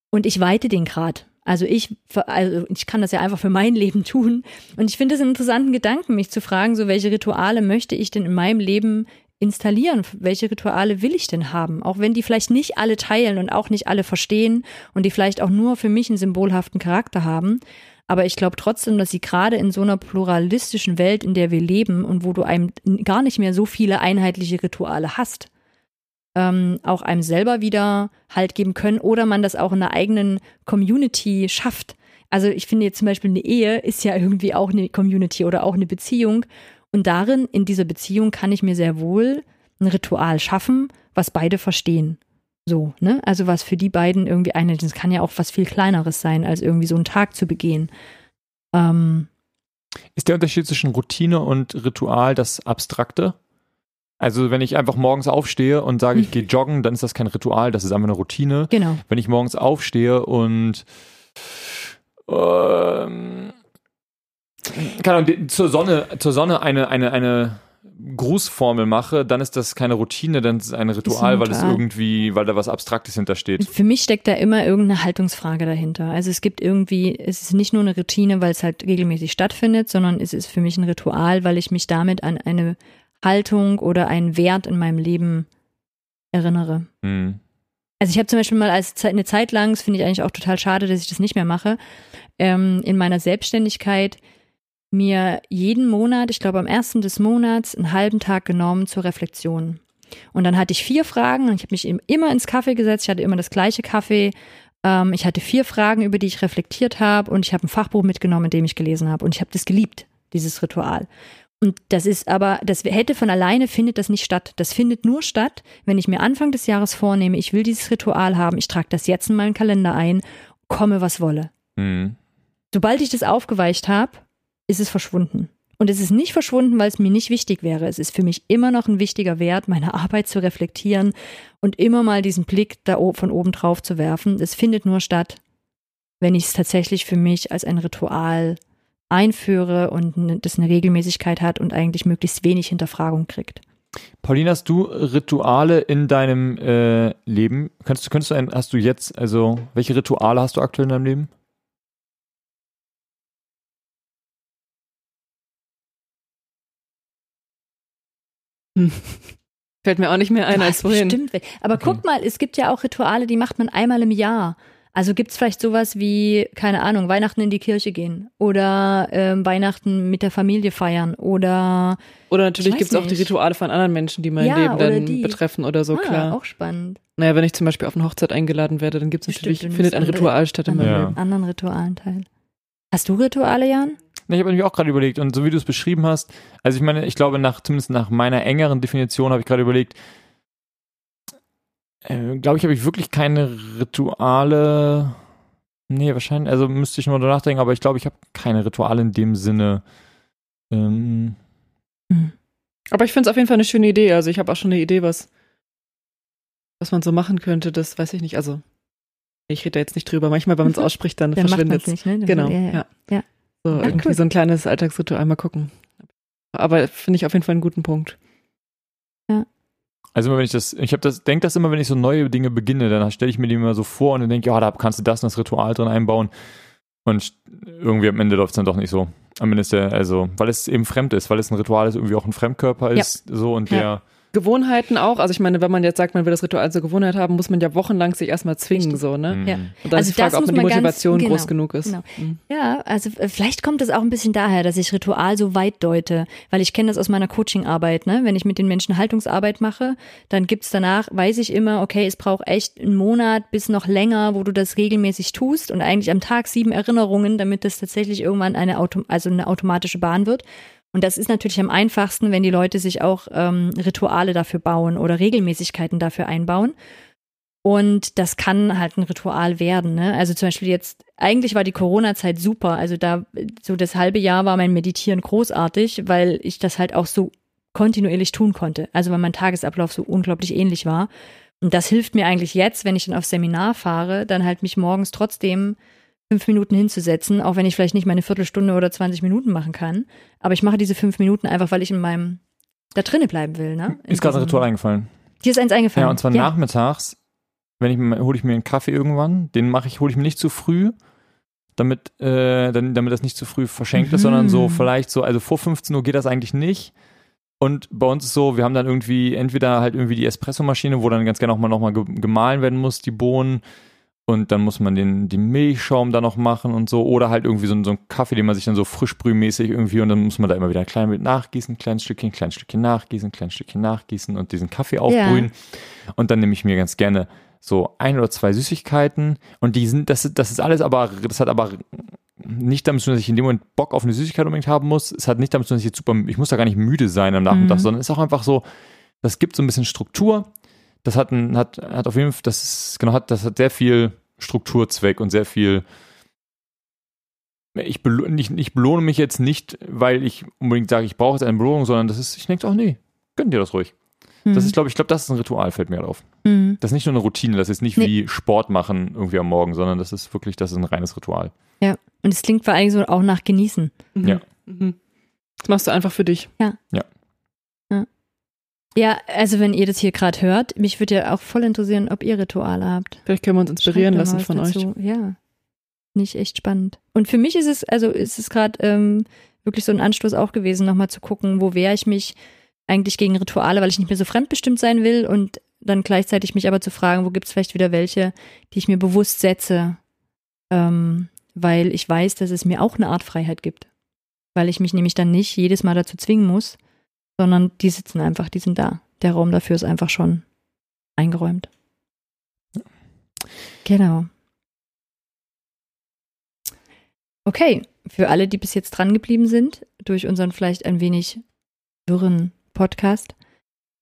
Und ich weite den Grad. Also ich, also ich kann das ja einfach für mein Leben tun. Und ich finde es einen interessanten Gedanken, mich zu fragen, so welche Rituale möchte ich denn in meinem Leben installieren? Welche Rituale will ich denn haben? Auch wenn die vielleicht nicht alle teilen und auch nicht alle verstehen und die vielleicht auch nur für mich einen symbolhaften Charakter haben. Aber ich glaube trotzdem, dass sie gerade in so einer pluralistischen Welt, in der wir leben und wo du einem gar nicht mehr so viele einheitliche Rituale hast, ähm, auch einem selber wieder Halt geben können oder man das auch in der eigenen Community schafft. Also ich finde jetzt zum Beispiel eine Ehe ist ja irgendwie auch eine Community oder auch eine Beziehung. Und darin, in dieser Beziehung, kann ich mir sehr wohl ein Ritual schaffen, was beide verstehen. So, ne? Also was für die beiden irgendwie eine, das kann ja auch was viel kleineres sein, als irgendwie so einen Tag zu begehen. Ähm, Ist der Unterschied zwischen Routine und Ritual das Abstrakte? Also wenn ich einfach morgens aufstehe und sage, ich gehe joggen, dann ist das kein Ritual, das ist einfach eine Routine. genau. Wenn ich morgens aufstehe und ähm, keine Ahnung, zur Sonne, zur Sonne eine, eine, eine Grußformel mache, dann ist das keine Routine, dann ist es ein Ritual, ein weil es irgendwie, weil da was Abstraktes hintersteht. Für mich steckt da immer irgendeine Haltungsfrage dahinter. Also es gibt irgendwie, es ist nicht nur eine Routine, weil es halt regelmäßig stattfindet, sondern es ist für mich ein Ritual, weil ich mich damit an eine Haltung oder einen Wert in meinem Leben erinnere. Hm. Also ich habe zum Beispiel mal als eine Zeit lang, das finde ich eigentlich auch total schade, dass ich das nicht mehr mache, ähm, in meiner Selbstständigkeit mir jeden Monat, ich glaube am ersten des Monats, einen halben Tag genommen zur Reflexion. Und dann hatte ich vier Fragen und ich habe mich eben immer ins Kaffee gesetzt, ich hatte immer das gleiche Kaffee Ähm, ich hatte vier Fragen, über die ich reflektiert habe und ich habe ein Fachbuch mitgenommen, in dem ich gelesen habe. Und ich habe das geliebt, dieses Ritual. Und das ist aber, das hätte von alleine findet das nicht statt. Das findet nur statt, wenn ich mir Anfang des Jahres vornehme, ich will dieses Ritual haben, ich trage das jetzt in meinen Kalender ein, komme was wolle. Mhm. Sobald ich das aufgeweicht habe, ist es verschwunden. Und es ist nicht verschwunden, weil es mir nicht wichtig wäre. Es ist für mich immer noch ein wichtiger Wert, meine Arbeit zu reflektieren und immer mal diesen Blick da von oben drauf zu werfen. Es findet nur statt, wenn ich es tatsächlich für mich als ein Ritual einführe und das eine Regelmäßigkeit hat und eigentlich möglichst wenig Hinterfragung kriegt. Pauline, hast du Rituale in deinem äh, Leben? Kannst, könntest du ein, hast du jetzt, also welche Rituale hast du aktuell in deinem Leben? Hm. Fällt mir auch nicht mehr ein als vorhin. Stimmt. Aber Okay. guck mal, es gibt ja auch Rituale, die macht man einmal im Jahr. Also gibt es vielleicht sowas wie, keine Ahnung, Weihnachten in die Kirche gehen oder ähm, Weihnachten mit der Familie feiern oder Oder natürlich Ich weiß gibt es auch die nicht. Rituale von anderen Menschen, die mein Ja, Leben dann die. betreffen oder so, ah, klar. auch spannend. Naja, wenn ich zum Beispiel auf eine Hochzeit eingeladen werde, dann gibt es Stimmt, natürlich, du findet ein andere- Ritual statt in meinem Anderen, Ja. Anderen Ritualen teil. Hast du Rituale, Jan? Nee, Ich habe nämlich auch gerade überlegt und so wie du es beschrieben hast, also ich meine, ich glaube nach zumindest nach meiner engeren Definition habe ich gerade überlegt, äh, glaube ich, habe ich wirklich keine Rituale. Nee, wahrscheinlich, also müsste ich nur drüber nachdenken, aber ich glaube, ich habe keine Rituale in dem Sinne. Ähm, Aber ich finde es auf jeden Fall eine schöne Idee. Also ich habe auch schon eine Idee, was, was man so machen könnte. Das weiß ich nicht. Also ich rede da jetzt nicht drüber. Manchmal, wenn man es ausspricht, dann verschwindet es nicht, ne? Dann- Genau, ja, ja. ja. Ja. So Ja, irgendwie cool. so ein kleines Alltagsritual mal gucken. Aber finde ich auf jeden Fall einen guten Punkt. Also immer wenn ich das, ich habe das, denke das immer, wenn ich so neue Dinge beginne, dann stelle ich mir die immer so vor und dann denke, ja, da kannst du das und das Ritual drin einbauen. Und irgendwie am Ende läuft es dann doch nicht so. Am Ende ist der, also, weil es eben fremd ist, weil es ein Ritual ist, irgendwie auch ein Fremdkörper Ja. ist, so und Ja. der, Gewohnheiten auch. Also ich meine, wenn man jetzt sagt, man will das Ritual zur Gewohnheit haben, muss man ja wochenlang sich erstmal zwingen, Richtig. so, ne? Mhm. Ja. Und dann Also ist die Frage, ob man die man ganz- Motivation genau, groß genug ist. genau. Mhm. Ja, also äh, vielleicht kommt es auch ein bisschen daher, dass ich Ritual so weit deute, weil ich kenne das aus meiner Coachingarbeit. Ne? Wenn ich mit den Menschen Haltungsarbeit mache, dann gibt's danach, weiß ich immer, okay, es braucht echt einen Monat bis noch länger, wo du das regelmäßig tust und eigentlich am Tag sieben Erinnerungen, damit das tatsächlich irgendwann eine, Auto also eine automatische Bahn wird. Und das ist natürlich am einfachsten, wenn die Leute sich auch ähm, Rituale dafür bauen oder Regelmäßigkeiten dafür einbauen. Und das kann halt ein Ritual werden. Ne? Also zum Beispiel jetzt, eigentlich war die Corona-Zeit super. Also da, so das halbe Jahr war mein Meditieren großartig, weil ich das halt auch so kontinuierlich tun konnte. Also weil mein Tagesablauf so unglaublich ähnlich war. Und das hilft mir eigentlich jetzt, wenn ich dann aufs Seminar fahre, dann halt mich morgens trotzdem fünf Minuten hinzusetzen, auch wenn ich vielleicht nicht meine Viertelstunde oder 20 Minuten machen kann. Aber ich mache diese fünf Minuten einfach, weil ich in meinem da drinnen bleiben will. Ne? In Ist gerade ein Ritual eingefallen. Dir ist eins eingefallen. Ja, und zwar nachmittags, wenn ich hole ich mir einen Kaffee irgendwann, den mache ich, hole ich mir nicht zu früh, damit, äh, damit das nicht zu früh verschenkt ist, Mhm. sondern so vielleicht so, also vor 15 Uhr geht das eigentlich nicht. Und bei uns ist so, wir haben dann irgendwie entweder halt irgendwie die Espressomaschine, wo dann ganz gerne auch mal nochmal ge gemahlen werden muss, die Bohnen. Und dann muss man den, den Milchschaum da noch machen und so. Oder halt irgendwie so, so ein Kaffee, den man sich dann so frischbrühmäßig irgendwie und dann muss man da immer wieder ein klein mit nachgießen, kleines Stückchen, kleines Stückchen nachgießen, kleines Stückchen nachgießen und diesen Kaffee aufbrühen. Und dann nehme ich mir ganz gerne so ein oder zwei Süßigkeiten und die sind, das, das ist alles aber, das hat aber nicht damit zu tun, dass ich in dem Moment Bock auf eine Süßigkeit unbedingt haben muss. Es hat nicht damit zu tun, dass ich jetzt super, ich muss da gar nicht müde sein am Nachmittag, Mhm. sondern es ist auch einfach so, das gibt so ein bisschen Struktur. Das hat, ein, hat, hat auf jeden Fall, das ist, genau, hat, das hat sehr viel Strukturzweck und sehr viel, ich, belo ich, ich belohne mich jetzt nicht, weil ich unbedingt sage, ich brauche jetzt eine Belohnung, sondern das ist, ich denke, auch nee, gönn dir das ruhig. Das ist, glaube ich, glaube, das ist ein Ritual, fällt mir gerade auf. Mhm. Das ist nicht nur eine Routine, das ist nicht Nee. wie Sport machen irgendwie am Morgen, sondern das ist wirklich, das ist ein reines Ritual. Und es klingt vor allem so auch nach Genießen. Mhm. Ja. Mhm. Das machst du einfach für dich. Ja, also wenn ihr das hier gerade hört, mich würde ja auch voll interessieren, ob ihr Rituale habt. Vielleicht können wir uns inspirieren lassen von euch. dazu. Ja. Nicht echt spannend. Und für mich ist es, also ist es gerade ähm, wirklich so ein Anstoß auch gewesen, nochmal zu gucken, wo wehre ich mich eigentlich gegen Rituale, weil ich nicht mehr so fremdbestimmt sein will und dann gleichzeitig mich aber zu fragen, wo gibt es vielleicht wieder welche, die ich mir bewusst setze, ähm, weil ich weiß, dass es mir auch eine Art Freiheit gibt. Weil ich mich nämlich dann nicht jedes Mal dazu zwingen muss, sondern die sitzen einfach, die sind da. Der Raum dafür ist einfach schon eingeräumt. Genau. Okay, für alle, die bis jetzt dran geblieben sind, durch unseren vielleicht ein wenig wirren Podcast,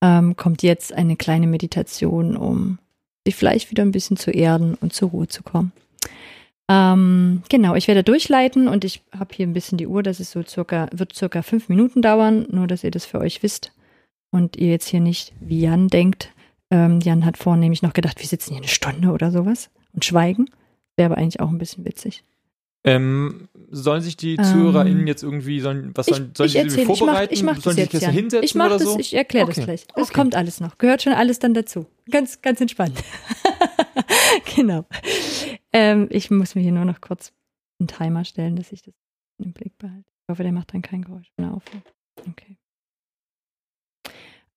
ähm, kommt jetzt eine kleine Meditation, um sich vielleicht wieder ein bisschen zu erden und zur Ruhe zu kommen. Ähm, genau, ich werde durchleiten und ich habe hier ein bisschen die Uhr, das ist so circa, wird circa fünf Minuten dauern, nur dass ihr das für euch wisst und ihr jetzt hier nicht wie Jan denkt. Ähm, Jan hat vorhin nämlich noch gedacht, wir sitzen hier eine Stunde oder sowas und schweigen. Wäre aber eigentlich auch ein bisschen witzig. Ähm, sollen sich die ZuhörerInnen Ähm, jetzt irgendwie, sollen, was Ich, sollen, sollen ich erzähle, ich mache vorbereiten? ich mach das sollen sie jetzt, sich Jan. hinsetzen Ich mache oder das, so? ich erkläre das Okay. gleich. Es Okay. kommt alles noch. Gehört schon alles dann dazu. Ganz, ganz entspannt. genau. Ähm, ich muss mir hier nur noch kurz einen Timer stellen, dass ich das im Blick behalte. Ich hoffe, der macht dann kein Geräusch, er aufhört. Okay.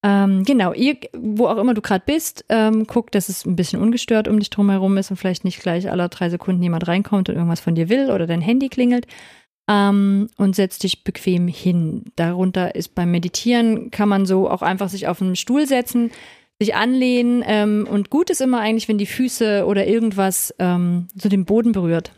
Ähm, genau, ihr, wo auch immer du gerade bist, ähm, guck, dass es ein bisschen ungestört um dich drumherum ist und vielleicht nicht gleich alle drei Sekunden jemand reinkommt und irgendwas von dir will oder dein Handy klingelt. Ähm, und setz dich bequem hin. Darunter ist beim Meditieren kann man so auch einfach sich auf einen Stuhl setzen, sich anlehnen ähm, und gut ist immer eigentlich, wenn die Füße oder irgendwas ähm, so den Boden berührt.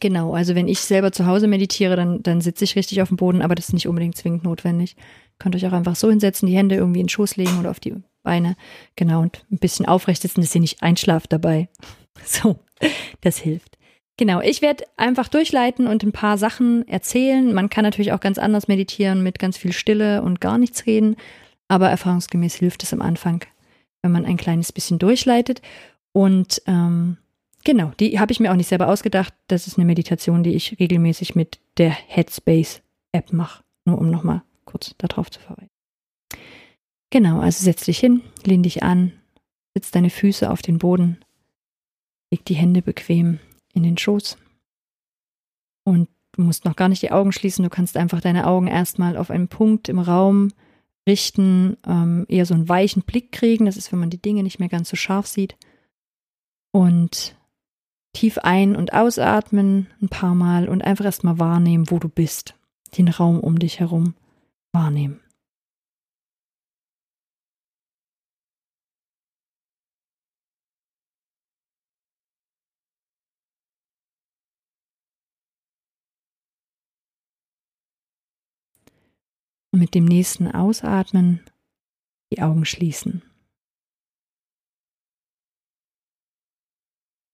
Genau, also wenn ich selber zu Hause meditiere, dann, dann sitze ich richtig auf dem Boden, aber das ist nicht unbedingt zwingend notwendig. Könnt euch auch einfach so hinsetzen, die Hände irgendwie in den Schoß legen oder auf die Beine. Genau, und ein bisschen aufrecht sitzen, dass ihr nicht einschlaft dabei. So, das hilft. Genau, ich werde einfach durchleiten und ein paar Sachen erzählen. Man kann natürlich auch ganz anders meditieren mit ganz viel Stille und gar nichts reden, aber erfahrungsgemäß hilft es am Anfang, wenn man ein kleines bisschen durchleitet. Und ähm, genau, die habe ich mir auch nicht selber ausgedacht. Das ist eine Meditation, die ich regelmäßig mit der Headspace-App mache, nur um nochmal kurz darauf zu verweisen. Genau, also setz dich hin, lehn dich an, setz deine Füße auf den Boden, leg die Hände bequem in den Schoß. Und du musst noch gar nicht die Augen schließen, du kannst einfach deine Augen erstmal auf einen Punkt im Raum richten, ähm, eher so einen weichen Blick kriegen. Das ist, wenn man die Dinge nicht mehr ganz so scharf sieht. Und tief ein- und ausatmen ein paar Mal und einfach erstmal wahrnehmen, wo du bist. Den Raum um dich herum wahrnehmen. Und mit dem nächsten Ausatmen die Augen schließen.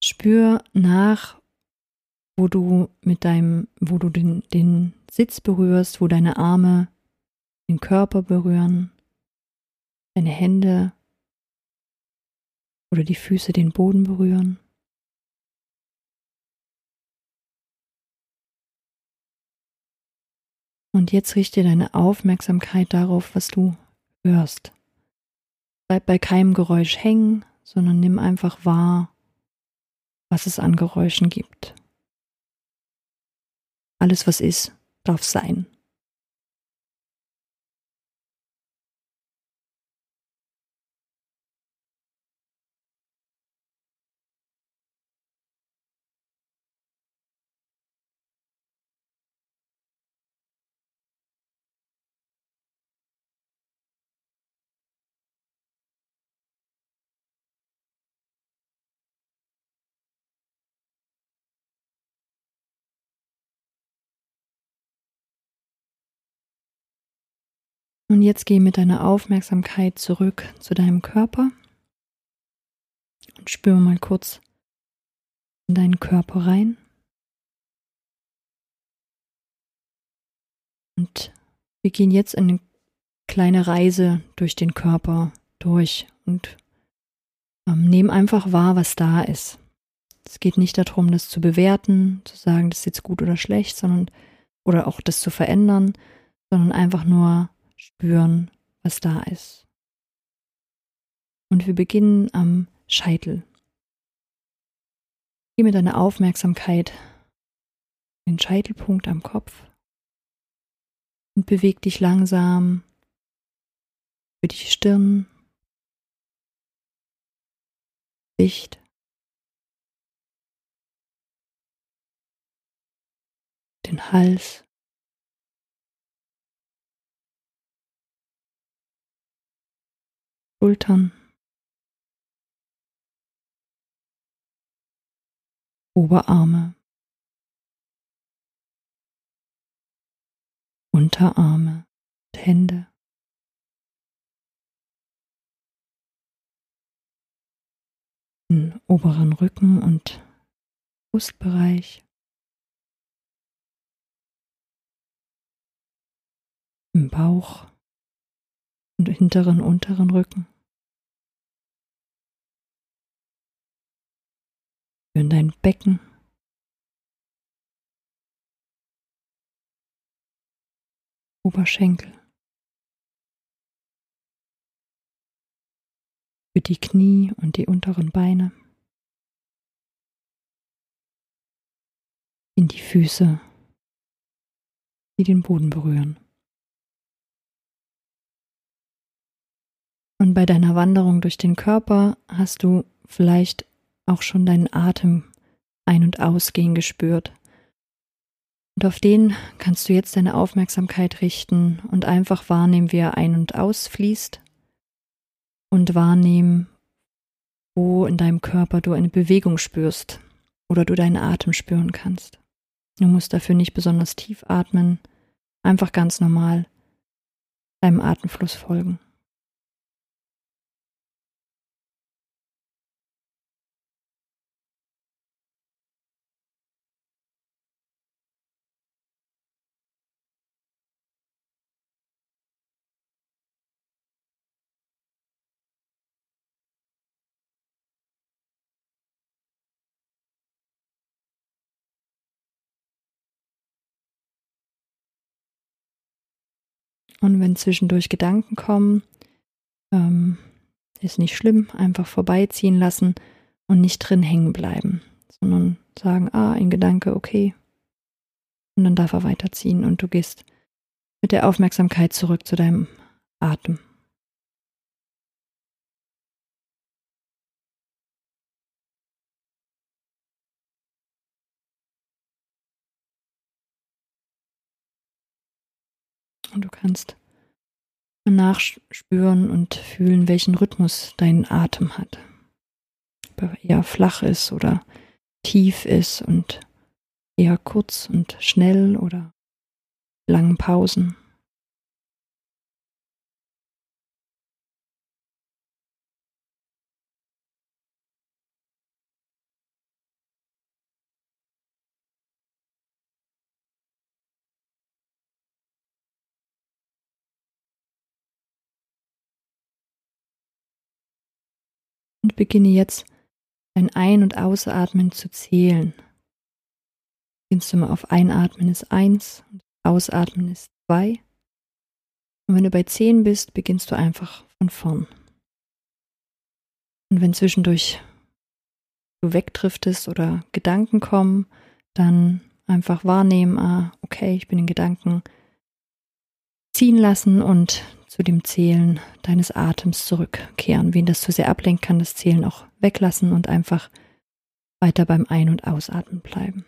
Spür nach, wo du mit deinem, wo du den, den Sitz berührst, wo deine Arme den Körper berühren, deine Hände oder die Füße den Boden berühren. Und jetzt richte deine Aufmerksamkeit darauf, was du hörst. Bleib bei keinem Geräusch hängen, sondern nimm einfach wahr, was es an Geräuschen gibt. Alles, was ist, darf sein. Und jetzt geh mit deiner Aufmerksamkeit zurück zu deinem Körper und spür mal kurz in deinen Körper rein. Und wir gehen jetzt eine kleine Reise durch den Körper durch und ähm, nehmen einfach wahr, was da ist. Es geht nicht darum, das zu bewerten, zu sagen, das ist jetzt gut oder schlecht, sondern oder auch das zu verändern, sondern einfach nur spüren, was da ist. Und wir beginnen am Scheitel. Geh mit deiner Aufmerksamkeit den Scheitelpunkt am Kopf und beweg dich langsam über die Stirn, Gesicht, den Hals, Schultern, Oberarme, Unterarme und Hände. Den oberen Rücken und Brustbereich. Im Bauch und hinteren, unteren Rücken. In dein Becken. Oberschenkel. Für die Knie und die unteren Beine. In die Füße, die den Boden berühren. Und bei deiner Wanderung durch den Körper hast du vielleicht auch schon deinen Atem ein- und ausgehen gespürt. Und auf den kannst du jetzt deine Aufmerksamkeit richten und einfach wahrnehmen, wie er ein- und ausfließt und wahrnehmen, wo in deinem Körper du eine Bewegung spürst oder du deinen Atem spüren kannst. Du musst dafür nicht besonders tief atmen, einfach ganz normal deinem Atemfluss folgen. Und wenn zwischendurch Gedanken kommen, ähm, ist nicht schlimm, einfach vorbeiziehen lassen und nicht drin hängen bleiben, sondern sagen, ah, ein Gedanke, okay. Und dann darf er weiterziehen und du gehst mit der Aufmerksamkeit zurück zu deinem Atem. Und du kannst nachspüren und fühlen, welchen Rhythmus dein Atem hat. Ob er eher flach ist oder tief ist und eher kurz und schnell oder langen Pausen. Beginne jetzt dein Ein- und Ausatmen zu zählen. Beginnst du mal auf Einatmen ist eins und Ausatmen ist zwei. Und wenn du bei zehn bist, beginnst du einfach von vorn. Und wenn zwischendurch du wegdriftest oder Gedanken kommen, dann einfach wahrnehmen, ah, okay, ich bin in Gedanken, ziehen lassen und zu dem Zählen deines Atems zurückkehren. Wen das zu sehr ablenkt, kann das Zählen auch weglassen und einfach weiter beim Ein- und Ausatmen bleiben.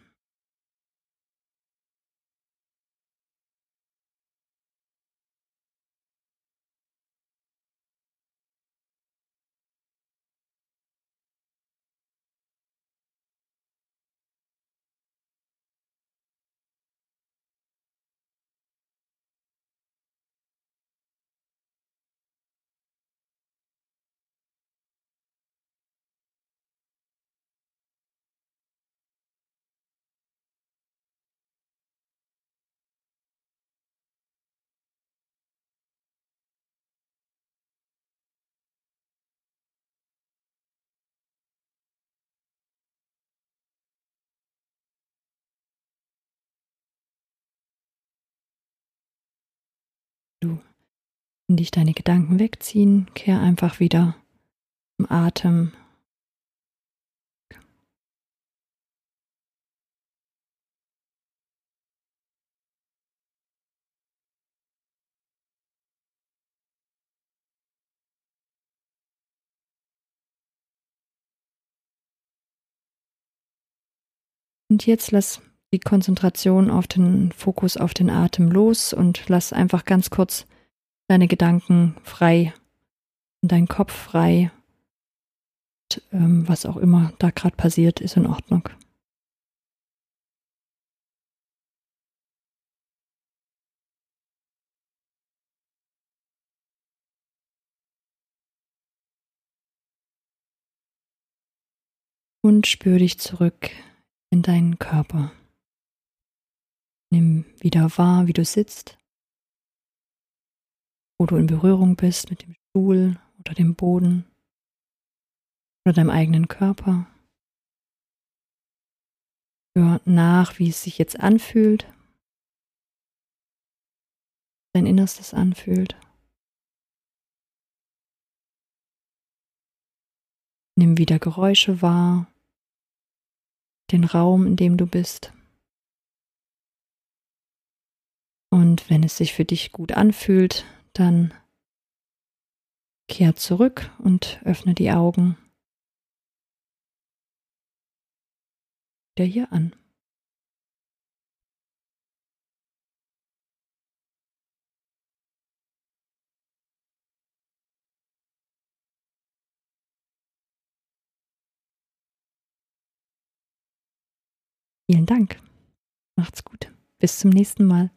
In dich deine Gedanken wegziehen, kehr einfach wieder im Atem. Und jetzt lass die Konzentration auf den Fokus auf den Atem los und lass einfach ganz kurz deine Gedanken frei und deinen Kopf frei. Und, ähm, was auch immer da gerade passiert, ist in Ordnung. Und spür dich zurück in deinen Körper. Nimm wieder wahr, wie du sitzt wo du in Berührung bist mit dem Stuhl oder dem Boden oder deinem eigenen Körper. Hör nach, wie es sich jetzt anfühlt, dein Innerstes anfühlt. Nimm wieder Geräusche wahr, den Raum, in dem du bist. Und wenn es sich für dich gut anfühlt, dann kehr zurück und öffne die Augen. Wieder hier an. Vielen Dank. Macht's gut. Bis zum nächsten Mal.